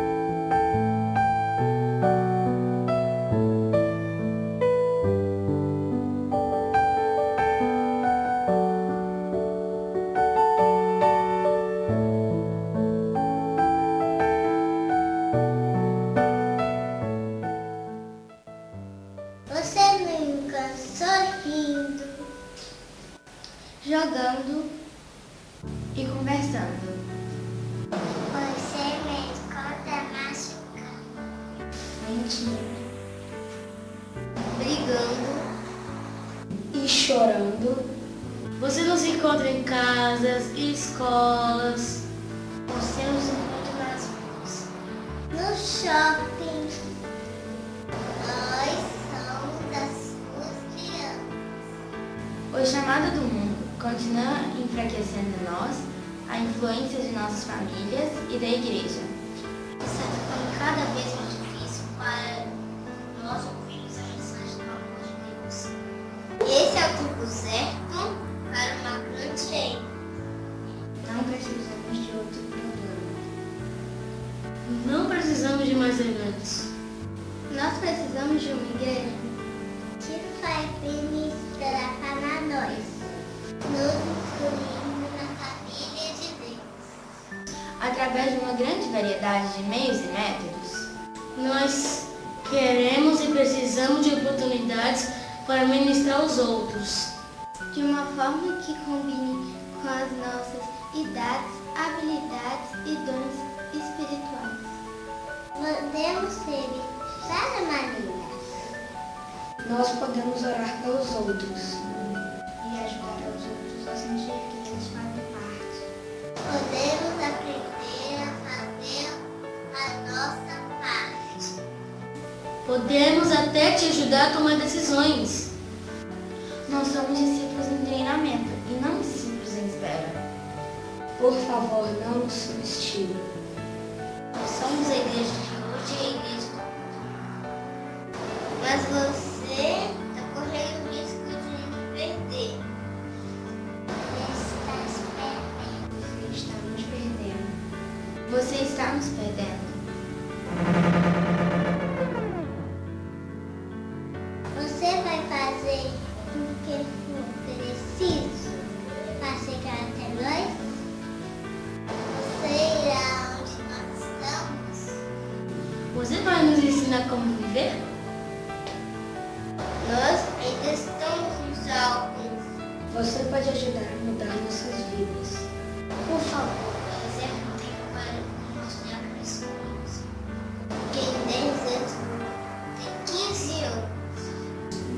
Podemos te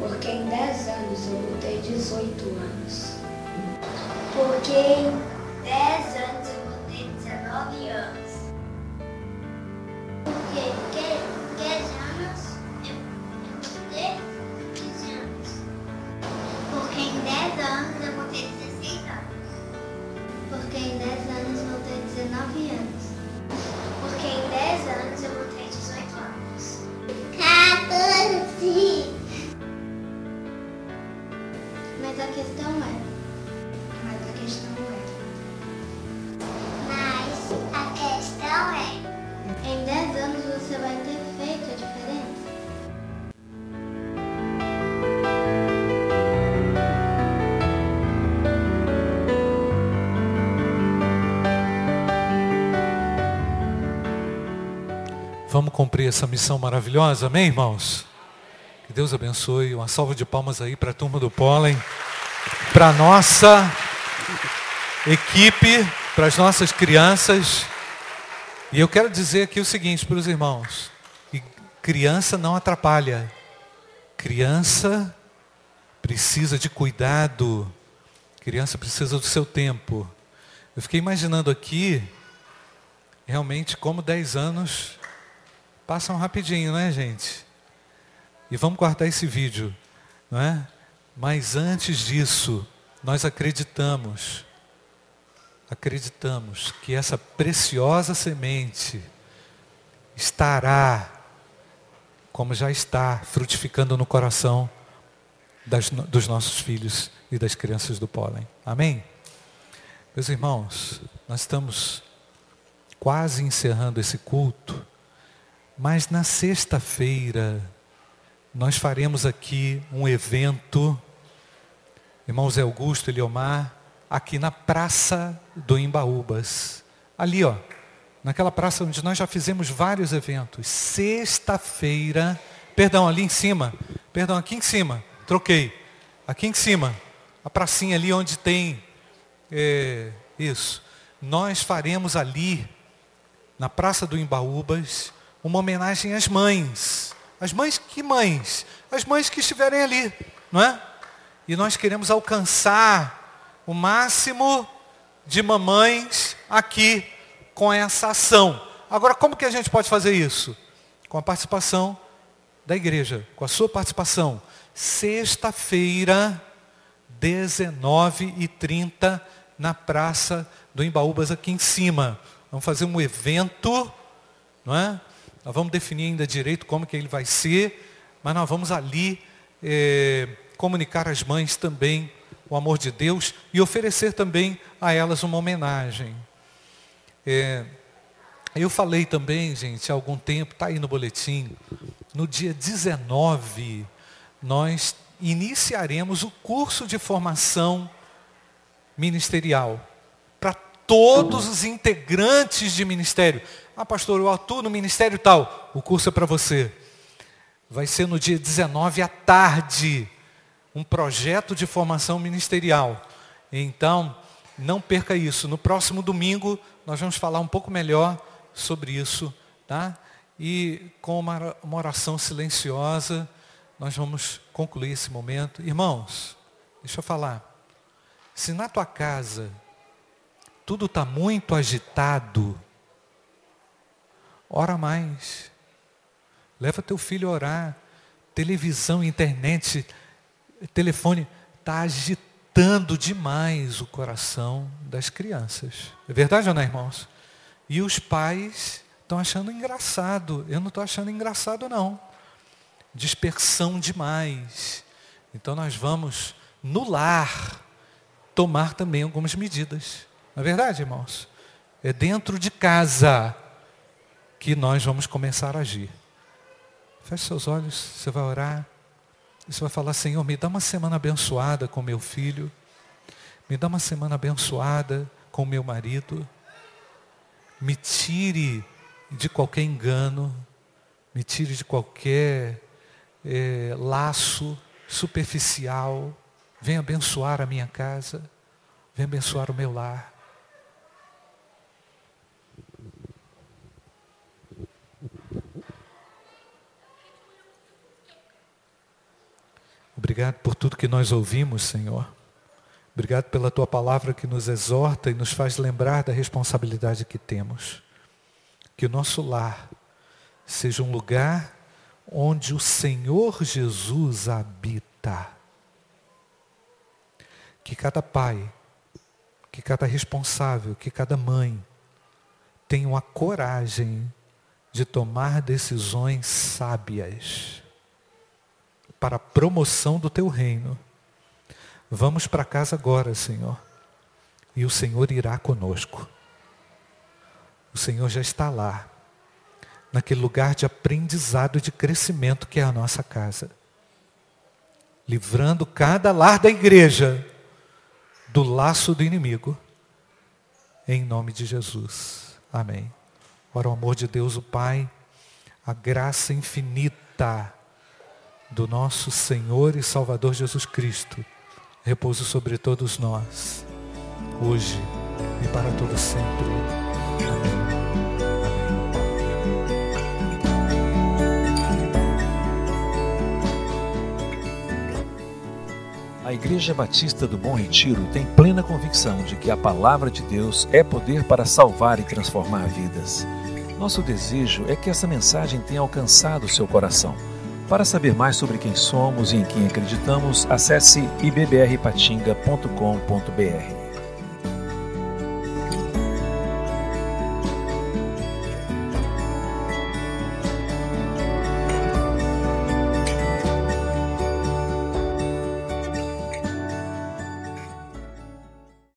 Porque em 10 anos eu vou ter 18 anos. Porque cumprir essa missão maravilhosa, amém, irmãos? Que Deus abençoe. Uma salva de palmas aí para a turma do pólen, para a nossa equipe, para as nossas crianças. E eu quero dizer aqui o seguinte para os irmãos: criança não atrapalha, criança precisa de cuidado, criança precisa do seu tempo. Eu fiquei imaginando aqui, realmente, como 10 anos passam rapidinho, né, gente? E vamos guardar esse vídeo, não é? Mas antes disso, nós acreditamos, acreditamos que essa preciosa semente estará, como já está, frutificando no coração das, dos nossos filhos e das crianças do pólen. Amém? Meus irmãos, nós estamos quase encerrando esse culto. Mas na sexta-feira, nós faremos aqui um evento, irmão Zé Augusto e Eliomar, aqui na Praça do Embaúbas. Ali, ó, naquela praça onde nós já fizemos vários eventos. Sexta-feira, perdão, ali em cima, perdão, aqui em cima, troquei. Aqui em cima, a pracinha ali onde tem, é, isso. Nós faremos ali, na Praça do Embaúbas, uma homenagem às mães. As mães, que mães? As mães que estiverem ali, não é? E nós queremos alcançar o máximo de mamães aqui com essa ação. Agora, como que a gente pode fazer isso? Com a participação da igreja, com a sua participação. Sexta-feira, 19h30, na Praça do Embaúbas, aqui em cima. Vamos fazer um evento, não é? Nós vamos definir ainda direito como que ele vai ser, mas nós vamos ali é, comunicar às mães também o amor de Deus e oferecer também a elas uma homenagem. É, eu falei também, gente, há algum tempo, está aí no boletim, no dia 19, nós iniciaremos o curso de formação ministerial para todos os integrantes de ministério. Ah, pastor, eu atuo no ministério tal. O curso é para você. Vai ser no dia 19 à tarde. Um projeto de formação ministerial. Então, não perca isso. No próximo domingo, nós vamos falar um pouco melhor sobre isso. Tá? E com uma, uma oração silenciosa, nós vamos concluir esse momento. Irmãos, deixa eu falar. Se na tua casa tudo está muito agitado, ora mais. Leva teu filho a orar. Televisão, internet, telefone, está agitando demais o coração das crianças. É verdade ou não, irmãos? E os pais estão achando engraçado. Eu não estou achando engraçado, não. Dispersão demais. Então nós vamos, no lar, tomar também algumas medidas. Não é verdade, irmãos? É dentro de casa que nós vamos começar a agir. Feche seus olhos, você vai orar. E você vai falar, Senhor, me dá uma semana abençoada com meu filho. Me dá uma semana abençoada com meu marido. Me tire de qualquer engano. Me tire de qualquer é, laço superficial. Vem abençoar a minha casa. Vem abençoar o meu lar. Obrigado por tudo que nós ouvimos, Senhor. Obrigado pela tua palavra que nos exorta e nos faz lembrar da responsabilidade que temos. Que o nosso lar seja um lugar onde o Senhor Jesus habita. Que cada pai, que cada responsável, que cada mãe tenha a coragem de tomar decisões sábias para a promoção do teu reino. Vamos para casa agora, Senhor, e o Senhor irá conosco. O Senhor já está lá, naquele lugar de aprendizado e de crescimento que é a nossa casa, livrando cada lar da igreja do laço do inimigo, em nome de Jesus. Amém. Ora, o amor de Deus, o Pai, a graça infinita do nosso Senhor e Salvador Jesus Cristo repouso sobre todos nós, hoje e para todo sempre. A Igreja Batista do Bom Retiro tem plena convicção de que a palavra de Deus é poder para salvar e transformar vidas. Nosso desejo é que essa mensagem tenha alcançado seu coração. Para saber mais sobre quem somos e em quem acreditamos, acesse ibbrpatinga.com.br.